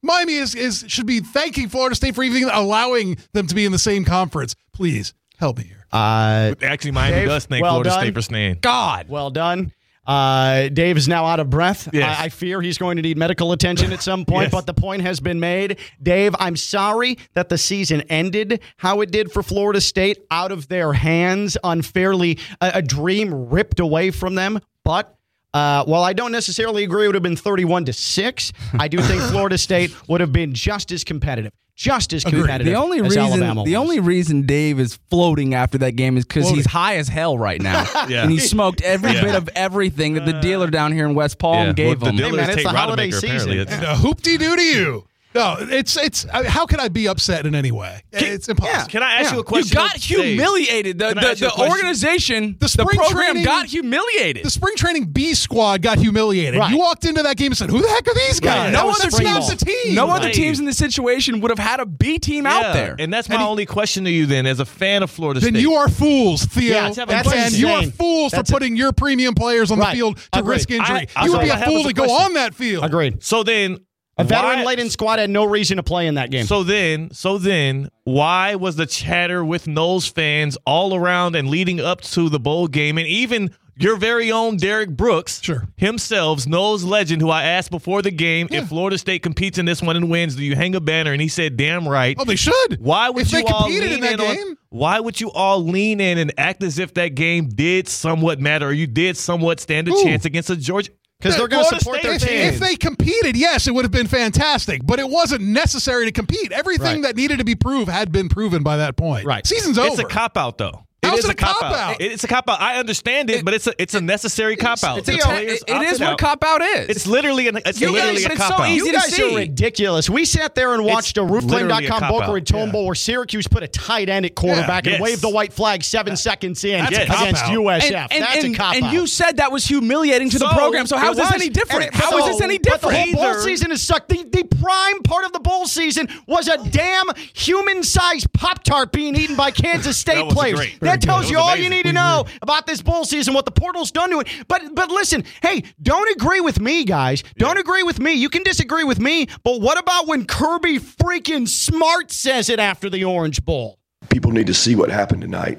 Miami is, is should be thanking Florida State for even allowing them to be in the same conference. Please help me here. Uh, Actually, Miami Dave, does thank well Florida done. State for staying. God, well done. Uh, Dave is now out of breath. Yes. I, I fear he's going to need medical attention at some <laughs> point, Yes. but the point has been made. Dave, I'm sorry that the season ended how it did for Florida State out of their hands, unfairly, a, a dream ripped away from them. But uh, while I don't necessarily agree it would have been 31 to 6, I do think <laughs> Florida State would have been just as competitive. Just as competitive The only as reason Alabama the was. only reason Dave is floating after that game is because he's high as hell right now, <laughs> Yeah. and he smoked every Yeah. bit of everything that the dealer down here in West Palm Yeah. gave Well, him. the dealer man, is it's Tate the holiday Rodemaker, season. apparently. It's- And a hoopty doo to you. No, it's it's. uh, How can I be upset in any way? It's impossible. Can I ask Yeah. you a question? you got humiliated. The, the, ask you a the organization, The the, spring program training- got humiliated. The spring training B squad got humiliated. Right. You walked into that game and said, "Who the heck are these guys?" Right. no other teams, ball. the team. no other teams in this situation would have had a B team Yeah, out there. And that's my only question to you then, as a fan of Florida Then State. you are fools, Theo. Yeah, that's and you are fools That's for putting your premium players on Right. the field to Agreed. risk injury. I- you would be a fool to go on that field. Agreed. so then, A veteran laden squad had no reason to play in that game. So then, so then, why was the chatter with Noles fans all around and leading up to the bowl game, and even your very own Derrick Brooks Sure. himself, Noles legend, who I asked before the game, if Florida State competes in this one and wins, do you hang a banner? And he said, damn right. Oh, they should. Why would If you they all competed lean in that on- game. why would you all lean in and act as if that game did somewhat matter or you did somewhat stand a Ooh. chance against a Georgia? Because they're going to support State their If, team. if they competed, yes, it would have been fantastic. But it wasn't necessary to compete. Everything Right. that needed to be proved had been proven by that point. Right. Season's It's over. a cop out though. How's is it a a cop out. cop-out? It- It's a cop out. I understand it, but it's a it's a necessary cop out. It's The a- it- it is what out. cop out is. It's literally an it's You literally guys- a it's cop so out. easy You to guys are ridiculous. We sat there and watched a literally a cop-out. Boca Raton Yeah. Bowl where Syracuse put a tight end at quarterback Yeah. and waved the white flag seven seconds in That's against. USF. and, That's and, a cop out. and you said that was humiliating to the So, program. So how is this any different? How is this any different? the whole bowl season is sucked. The, the prime part of the bowl season was a damn human-sized Pop Tart being eaten by Kansas State players. Great. That tells you all amazing. you need to know about this bowl season, what the portal's done to it. But but listen, hey, don't agree with me, guys. Don't agree with me. You can disagree with me, but what about when Kirby freaking Smart says it after the Orange Bowl? people need to see what happened tonight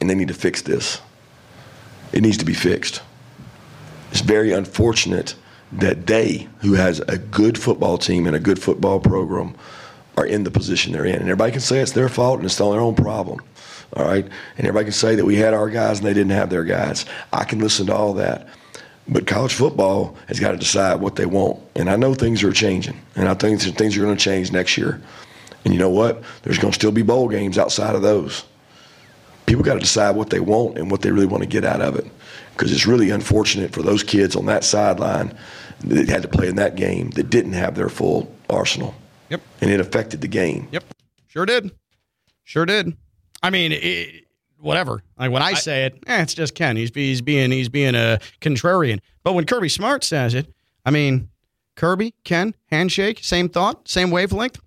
and they need to fix this. It needs to be fixed. It's very unfortunate that they, who has a good football team and a good football program, are in the position they're in. And everybody can say it's their fault and it's all their own problem. All right? And everybody can say that we had our guys and they didn't have their guys. I can listen to all that. But college football has got to decide what they want. And I know things are changing. And I think things are going to change next year. And you know what? There's going to still be bowl games outside of those. People got to decide what they want and what they really want to get out of it. Because it's really unfortunate for those kids on that sideline that had to play in that game that didn't have their full arsenal. Yep. And it affected the game. Yep. Sure did. Sure did. I mean, it, whatever. Like when I, say it, eh, it's just Ken. He's he's being he's being a contrarian. But when Kirby Smart says it, I mean, Kirby, Ken, handshake, same thought, same wavelength.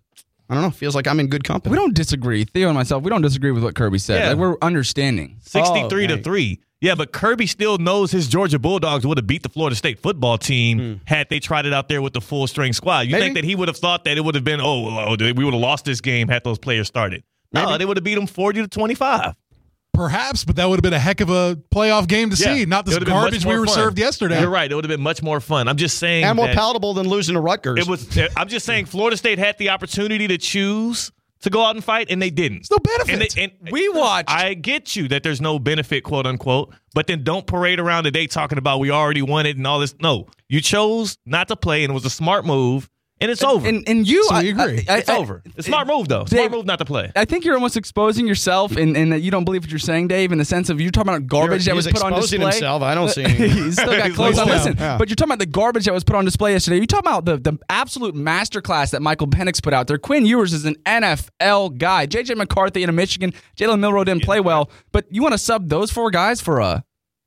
I don't know. Feels like I'm in good company. We don't disagree. Theo and myself, we don't disagree with what Kirby said. Yeah. Like we're understanding. 63 Oh, to right. 3. Yeah, but Kirby still knows his Georgia Bulldogs would have beat the Florida State football team Hmm. had they tried it out there with the full string squad. You Maybe. think that he would have thought that it would have been, oh, oh, we would have lost this game had those players started? No, Maybe. they would have beat them 40 to 25. Perhaps, but that would have been a heck of a playoff game to see. Not It this would have been much garbage we were fun. served yesterday. You're right. It would have been much more fun. I'm just saying. and more that palatable than losing to Rutgers. It was. Eh, I'm just saying. Florida State had the opportunity to choose to go out and fight, and they didn't. no benefit. And, they, and We eh, watched. I get you that there's no benefit, quote unquote, but then don't parade around today talking about we already won it and all this. No, you chose not to play, and it was a smart move, and it's over. and and you, So I- we agree. I- I- it's I- over. It's a smart move, though. Smart Dave- move not to play. I think you're almost exposing yourself and in that you don't believe what you're saying, Dave, in the sense of you're talking about garbage that was put on exposing display. himself. I don't uh, see <laughs> any- He's still got <laughs> clothes on. Listen, yeah. but you're talking about the garbage that was put on display yesterday. You're talking about the, the absolute masterclass that Michael Penix put out there. Quinn Ewers is an NFL guy. JJ McCarthy in a Michigan. Jalen Milroe didn't play well, but you want to sub those four guys for a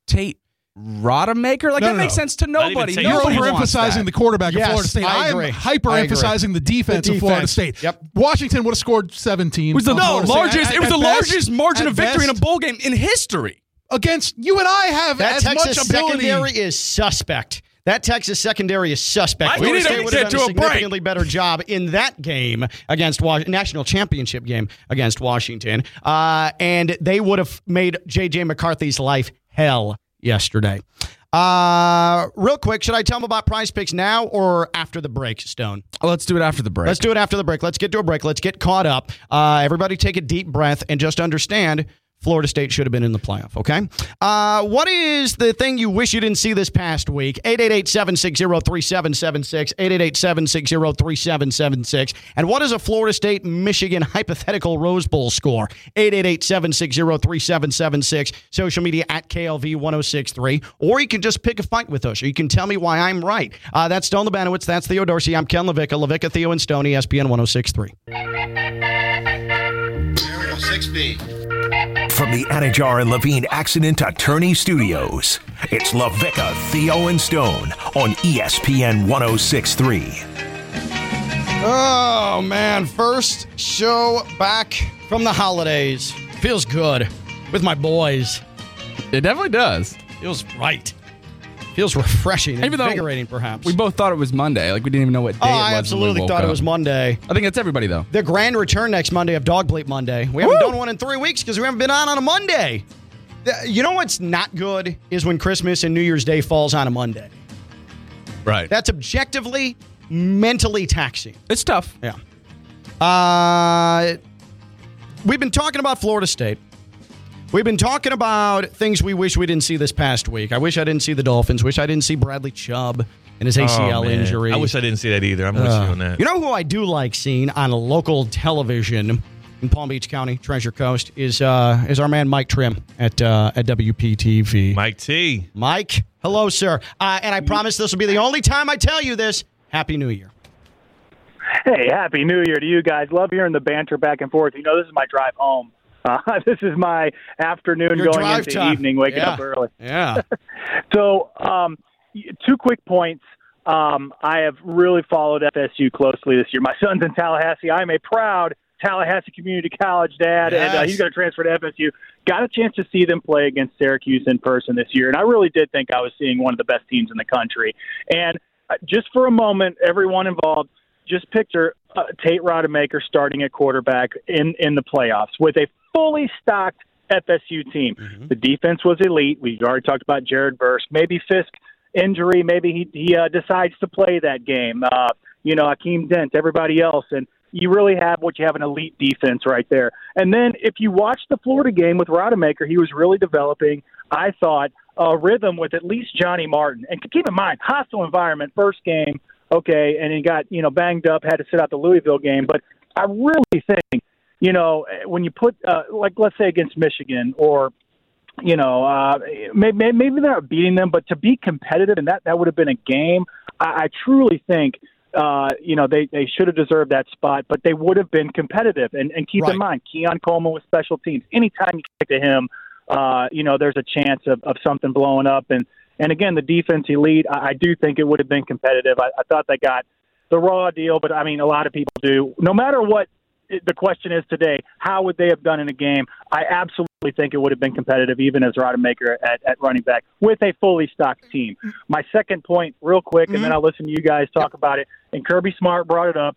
Tate Rodemaker? Like No, that no, makes no. sense to Not nobody. You're overemphasizing the quarterback Yes, of Florida State. I am agree. hyper I emphasizing the defense, The of Florida. State. Yep. Washington would have scored 17. It was the on Florida State. largest. At- it was the best- largest margin of victory in a bowl game in history. against you and I have that as Texas much ability. secondary is suspect. That Texas secondary is suspect. I Florida State would get have to done a a break. significantly better job in that game against Was- national championship game against Washington, uh, and they would have made JJ McCarthy's life hell yesterday. Uh, real quick, should I tell them about PrizePicks now or after the break, Stone? Let's do it after the break. Let's do it after the break. Let's get to a break. Let's get caught up. Uh, everybody take a deep breath and just understand Florida State should have been in the playoff, okay? Uh, what is the thing you wish you didn't see this past week? 888-760-3776, 888-760-3776. And what is a Florida State Michigan <laughs> hypothetical Rose Bowl score? 888-760-3776, social media at KLV1063. Or you can just pick a fight with us, or you can tell me why I'm right. Uh, that's Stone Lebanowitz. That's Theo Dorsey. I'm Ken LaVicka. LaVicka, Theo, and Stone, E ESPN 1063. From the Anidjar and Levine Accident Attorney Studios, it's LaVicka, Theo, and Stone on ESPN 1063. Oh man, first show back from the holidays. Feels good with my boys. It definitely does. Feels right. Feels refreshing, Even though invigorating, perhaps. We both thought it was Monday. Like we didn't even know what day oh, it was. I we absolutely woke thought it was Monday. I think that's everybody though. The grand return next Monday of Dog Bleep Monday. We haven't done one in three weeks because we haven't been on on a Monday. You know what's not good is when Christmas and New Year's Day falls on a Monday. Right. That's objectively mentally taxing. It's tough. Yeah. Uh, we've been talking about Florida State. We've been talking about things we wish we didn't see this past week. I wish I didn't see the Dolphins. Wish I didn't see Bradley Chubb and his ACL Oh, injury. I wish I didn't see that either. I'm with you Uh, on that. You know who I do like seeing on local television in Palm Beach County, Treasure Coast, is uh, is our man Mike Trim at uh, at WPTV. Mike T. Mike, hello, sir. Uh, and I promise this will be the only time I tell you this. Happy New Year. Hey, happy New Year to you guys. Love hearing the banter back and forth. You know, this is my drive home. Uh, <laughs> this is my afternoon Your going into time. evening, waking Yeah. up early. Yeah. <laughs> So, um, two quick points. Um, I have really followed FSU closely this year. My son's in Tallahassee. I'm a proud Tallahassee Community College dad, and uh, he's going to transfer to FSU. Got a chance to see them play against Syracuse in person this year, and I really did think I was seeing one of the best teams in the country. And uh, just for a moment, everyone involved, just picture uh, Tate Rodemaker starting at quarterback in in the playoffs with a fully stocked FSU team. The defense was elite. We've already talked about Jared Verse. Maybe Fisk injury. Maybe he he uh, decides to play that game. Uh, you know, Akeem Dent, everybody else, and you really have what you have an elite defense right there. And then if you watch the Florida game with Rodemaker, he was really developing. I thought a rhythm with at least Johnny Martin. And keep in mind, hostile environment, first game, okay, and he got you know banged up, had to sit out the Louisville game. But I really think you know when you put uh, like let's say against Michigan or you know, uh, maybe, maybe they're not beating them, but to be competitive and that that would have been a game. I, I truly think, uh, you know, they they should have deserved that spot, but they would have been competitive. And and keep Right. in mind, Keon Coleman with special teams. Anytime you kick to him, uh, you know, there's a chance of, of something blowing up. And and again, the defense elite. I, I do think it would have been competitive. I, I thought they got the raw deal, but I mean, a lot of people do. No matter what the question is today, how would they have done in a game? I absolutely think it would have been competitive, even as Rodemaker at, at running back with a fully stocked team. My second point, real quick, and then I'll listen to you guys talk about it. And Kirby Smart brought it up.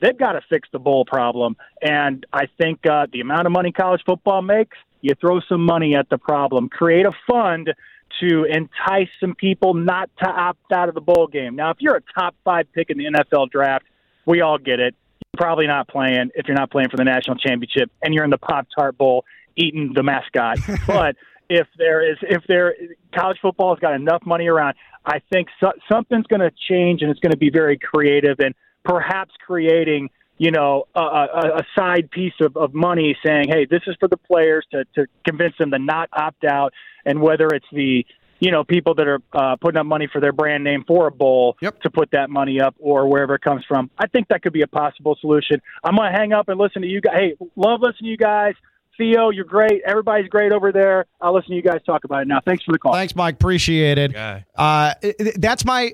They've got to fix the bowl problem, and I think uh, the amount of money college football makes, you throw some money at the problem. Create a fund to entice some people not to opt out of the bowl game. Now, if you're a top five pick in the NFL draft, we all get it. Probably not playing if you're not playing for the national championship and you're in the Pop Tart Bowl eating the mascot. <laughs> but if there is, if there, college football has got enough money around, I think so, something's going to change and it's going to be very creative and perhaps creating, you know, a, a, a side piece of, of money saying, hey, this is for the players to, to convince them to not opt out. And whether it's the, you know, people that are uh, putting up money for their brand name for a bowl to put that money up or wherever it comes from. I think that could be a possible solution. I'm going to hang up and listen to you guys. Hey, love listening to you guys. Theo, you're great. Everybody's great over there. I'll listen to you guys talk about it now. Thanks for the call. Thanks, Mike. Appreciate it. Uh, it- it- that's my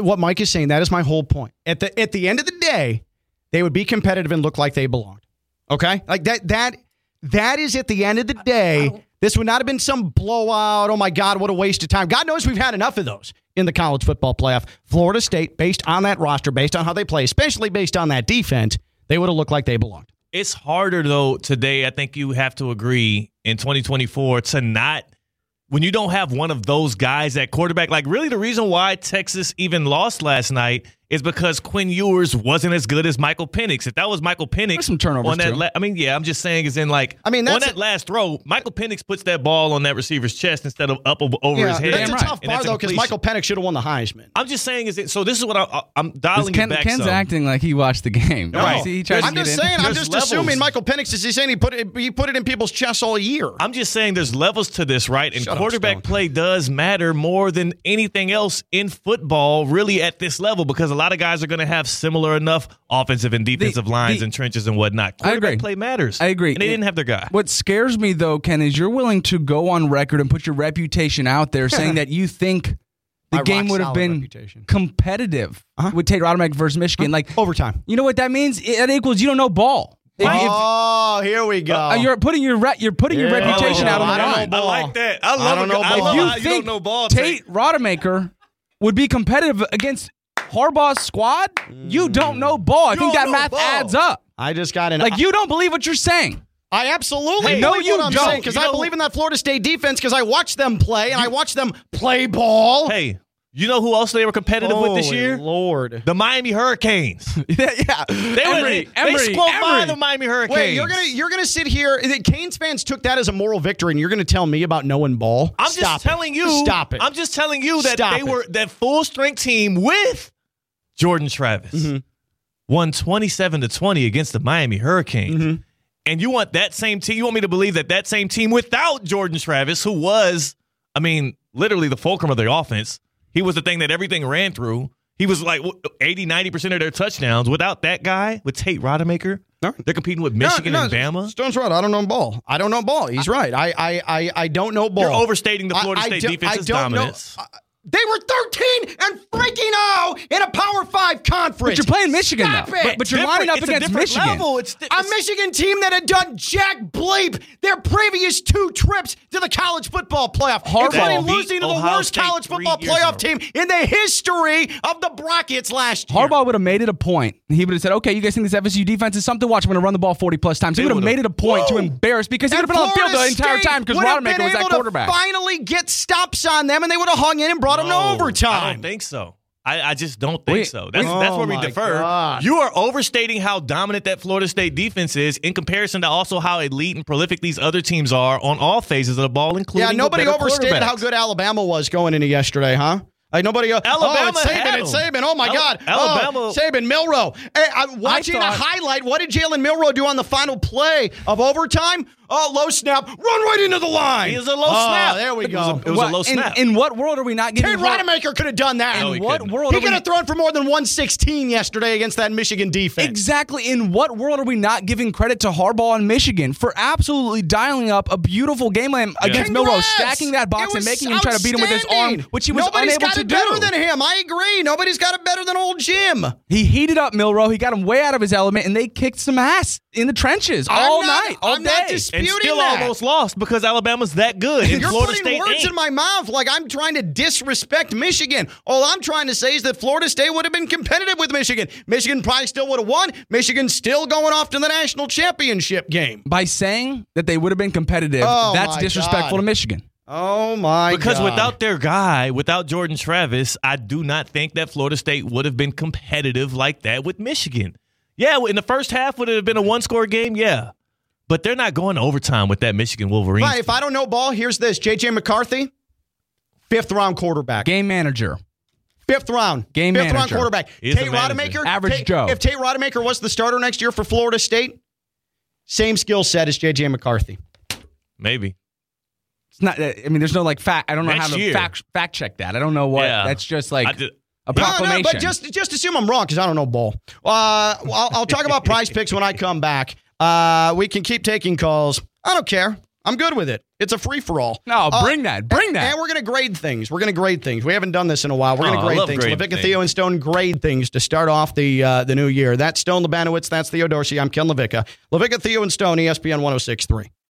what Mike is saying. That is my whole point. At the at the end of the day, they would be competitive and look like they belonged. Okay, like that that that is at the end of the day. This would not have been some blowout. Oh my God, what a waste of time. God knows we've had enough of those in the college football playoff. Florida State, based on that roster, based on how they play, especially based on that defense, they would have looked like they belonged. It's harder though today. I think you have to agree in 2024 to not when you don't have one of those guys at quarterback. Like really, the reason why Texas even lost last night is because Quinn Ewers wasn't as good as Michael Penix. If that was Michael Penix, some turnovers, on that. too. La- I mean, yeah, I'm just saying is in like I mean, on that's that last throw, Michael Penix puts that ball on that receiver's chest instead of up over over his head. that's a tough And bar though because. Michael Penix should have won the Heisman. I'm just saying is it. So this is what I, I, I'm dialing Ken, back. Ken's some. acting like he watched the game. Right. See, he tried I'm get just in. saying. I'm There's just levels. assuming Michael Penix is he saying he put it he put it in people's chests all year. I'm just saying there's levels to this, right? And Shut quarterback Stone. play does matter more than anything else in football, really, at this level, because a lot of guys are going to have similar enough offensive and defensive lines the- and trenches and whatnot. I agree. Play matters. I agree. And they didn't have their guy. What scares me though, Ken, is you're willing to go on record and put your reputation out there saying <laughs> that you think the My game would have been reputation. competitive with Tate Rodemaker versus Michigan. Like overtime. You know what that means? It, that equals you don't know ball. If- if- oh, here we go. uh, you're putting your re- you're putting your Yeah. reputation out on I the don't line. I like that. I I love don't it. know I ball. love If you you think don't know ball. Tate Rodemaker would be competitive against Harbaugh's squad, you don't know ball. I think don't that know math ball. adds up. I just got an Like you don't believe what you're saying. I absolutely Hey, know no, what you I'm don't. saying because You I know- believe in that Florida State defense because I watched them play and I watched them play ball. Hey, you know who else they were competitive with this Holy year? Lord. The Miami Hurricanes. <laughs> yeah, yeah. They were Emery, they, Emery, they squelched by Emery. the Miami Hurricanes. Wait, you're gonna you're gonna sit here. the Canes fans took that as a moral victory, and you're gonna tell me about knowing ball? I'm Stop just it. telling you. Stop it. I'm just telling you that Stop they it. were that full strength team with Jordan Travis Mm-hmm. won 27 to 20 against the Miami Hurricanes. Mm-hmm. And you want that same team? You want me to believe that that same team without Jordan Travis, who was, I mean, literally the fulcrum of their offense, he was the thing that everything ran through. He was like 80, 90% of their touchdowns. Without that guy, with Tate Rodemaker, they're competing with Michigan No, no, and Bama. Stone's right. I don't know ball. I don't know ball. He's right. I I I, I don't know ball. You're overstating the Florida I State defense's I don't know- dominance. I- They were 13 and freaking 0 in a Power 5 conference. But you're playing Michigan, Stop though. It. But- but you're lining up It's against different Michigan. level. It's, a Michigan team that had done jack bleep their previous two trips to the college football playoff, Harbaugh including beat losing to the Ohio worst State college football years in a playoff team in the history of the brackets last year. Harbaugh would have made it a point. He would have said, "Okay, you guys think this FSU defense is something? Watch, I'm going to run the ball 40 plus times." He would have made it a point to embarrass because he would have been on the field the entire State time because would Rodemaker was that able to quarterback. Finally, get stops on them, and they would have hung in and brought them to No, overtime. I don't think so. I, I just don't think Wait, so. That's, wait. that's Oh where we defer. God. You are overstating how dominant that Florida State defense is in comparison to also how elite and prolific these other teams are on all phases of the ball, including Yeah, nobody overstated how good Alabama was going into yesterday, huh? Like nobody. Go, Alabama oh, it's Saban, it's. Saban. Oh my Al- God, oh, Alabama- oh, Saban, Milroe. Hey, I'm watching thought- a highlight. What did Jalen Milroe do on the final play of overtime? Oh, low snap, run right into the line. He was a low Oh, snap. There we It was go. a- it was What- low in, snap. In what world are we not giving? Ted Rodemaker could have done that. No, in what couldn't. world he could we have thrown for more than 116 yesterday against that Michigan defense. Exactly. In what world are we not giving credit to Harbaugh and Michigan for absolutely dialing up a beautiful game plan against Milroe, stacking that box and making him try to beat him with his arm, which he was Nobody's unable got to it better than him. I agree. Nobody's got it better than old Jim. He heated up Milroe. He got him way out of his element, and they kicked some ass in the trenches I'm all not- night, all I'm day. Not and still that. almost lost because Alabama's that good. And You're Florida putting State words ain't. in my mouth like I'm trying to disrespect Michigan. All I'm trying to say is that Florida State would have been competitive with Michigan. Michigan probably still would have won. Michigan's still going off to the national championship game. By saying that they would have been competitive, Oh, that's disrespectful God. to Michigan. Oh my Because God. without their guy, without Jordan Travis, I do not think that Florida State would have been competitive like that with Michigan. Yeah, in the first half, would it have been a one score game? Yeah. But they're not going to overtime with that Michigan Wolverine. Right, if I don't know ball, here's this: JJ McCarthy, fifth round quarterback. Game manager. Fifth round. Game Fifth round quarterback. He is Tate a. Rodemaker. Average Tate- Joe. If Tate Rodemaker was the starter next year for Florida State, same skill set as JJ McCarthy. Maybe. It's not. I mean, there's no like fact. I don't know Next how to year. fact fact check that. I don't know what. Yeah. That's just like I did- a No, proclamation. no, but just just assume I'm wrong because I don't know ball. Uh, I'll, I'll talk about prize picks when I come back. Uh, we can keep taking calls. I don't care. I'm good with it. It's a free for all. no, bring that. Bring that. And we're going to grade things. We're going to grade things. We haven't done this in a while. We're going Oh, to I grade things. LaVicka. Theo, and Stone grade things to start off the uh, the new year. That's Stone Lebanowitz. That's Theo Dorsey. I'm Ken LaVicka. LaVicka, Theo, and Stone, ESPN 1063.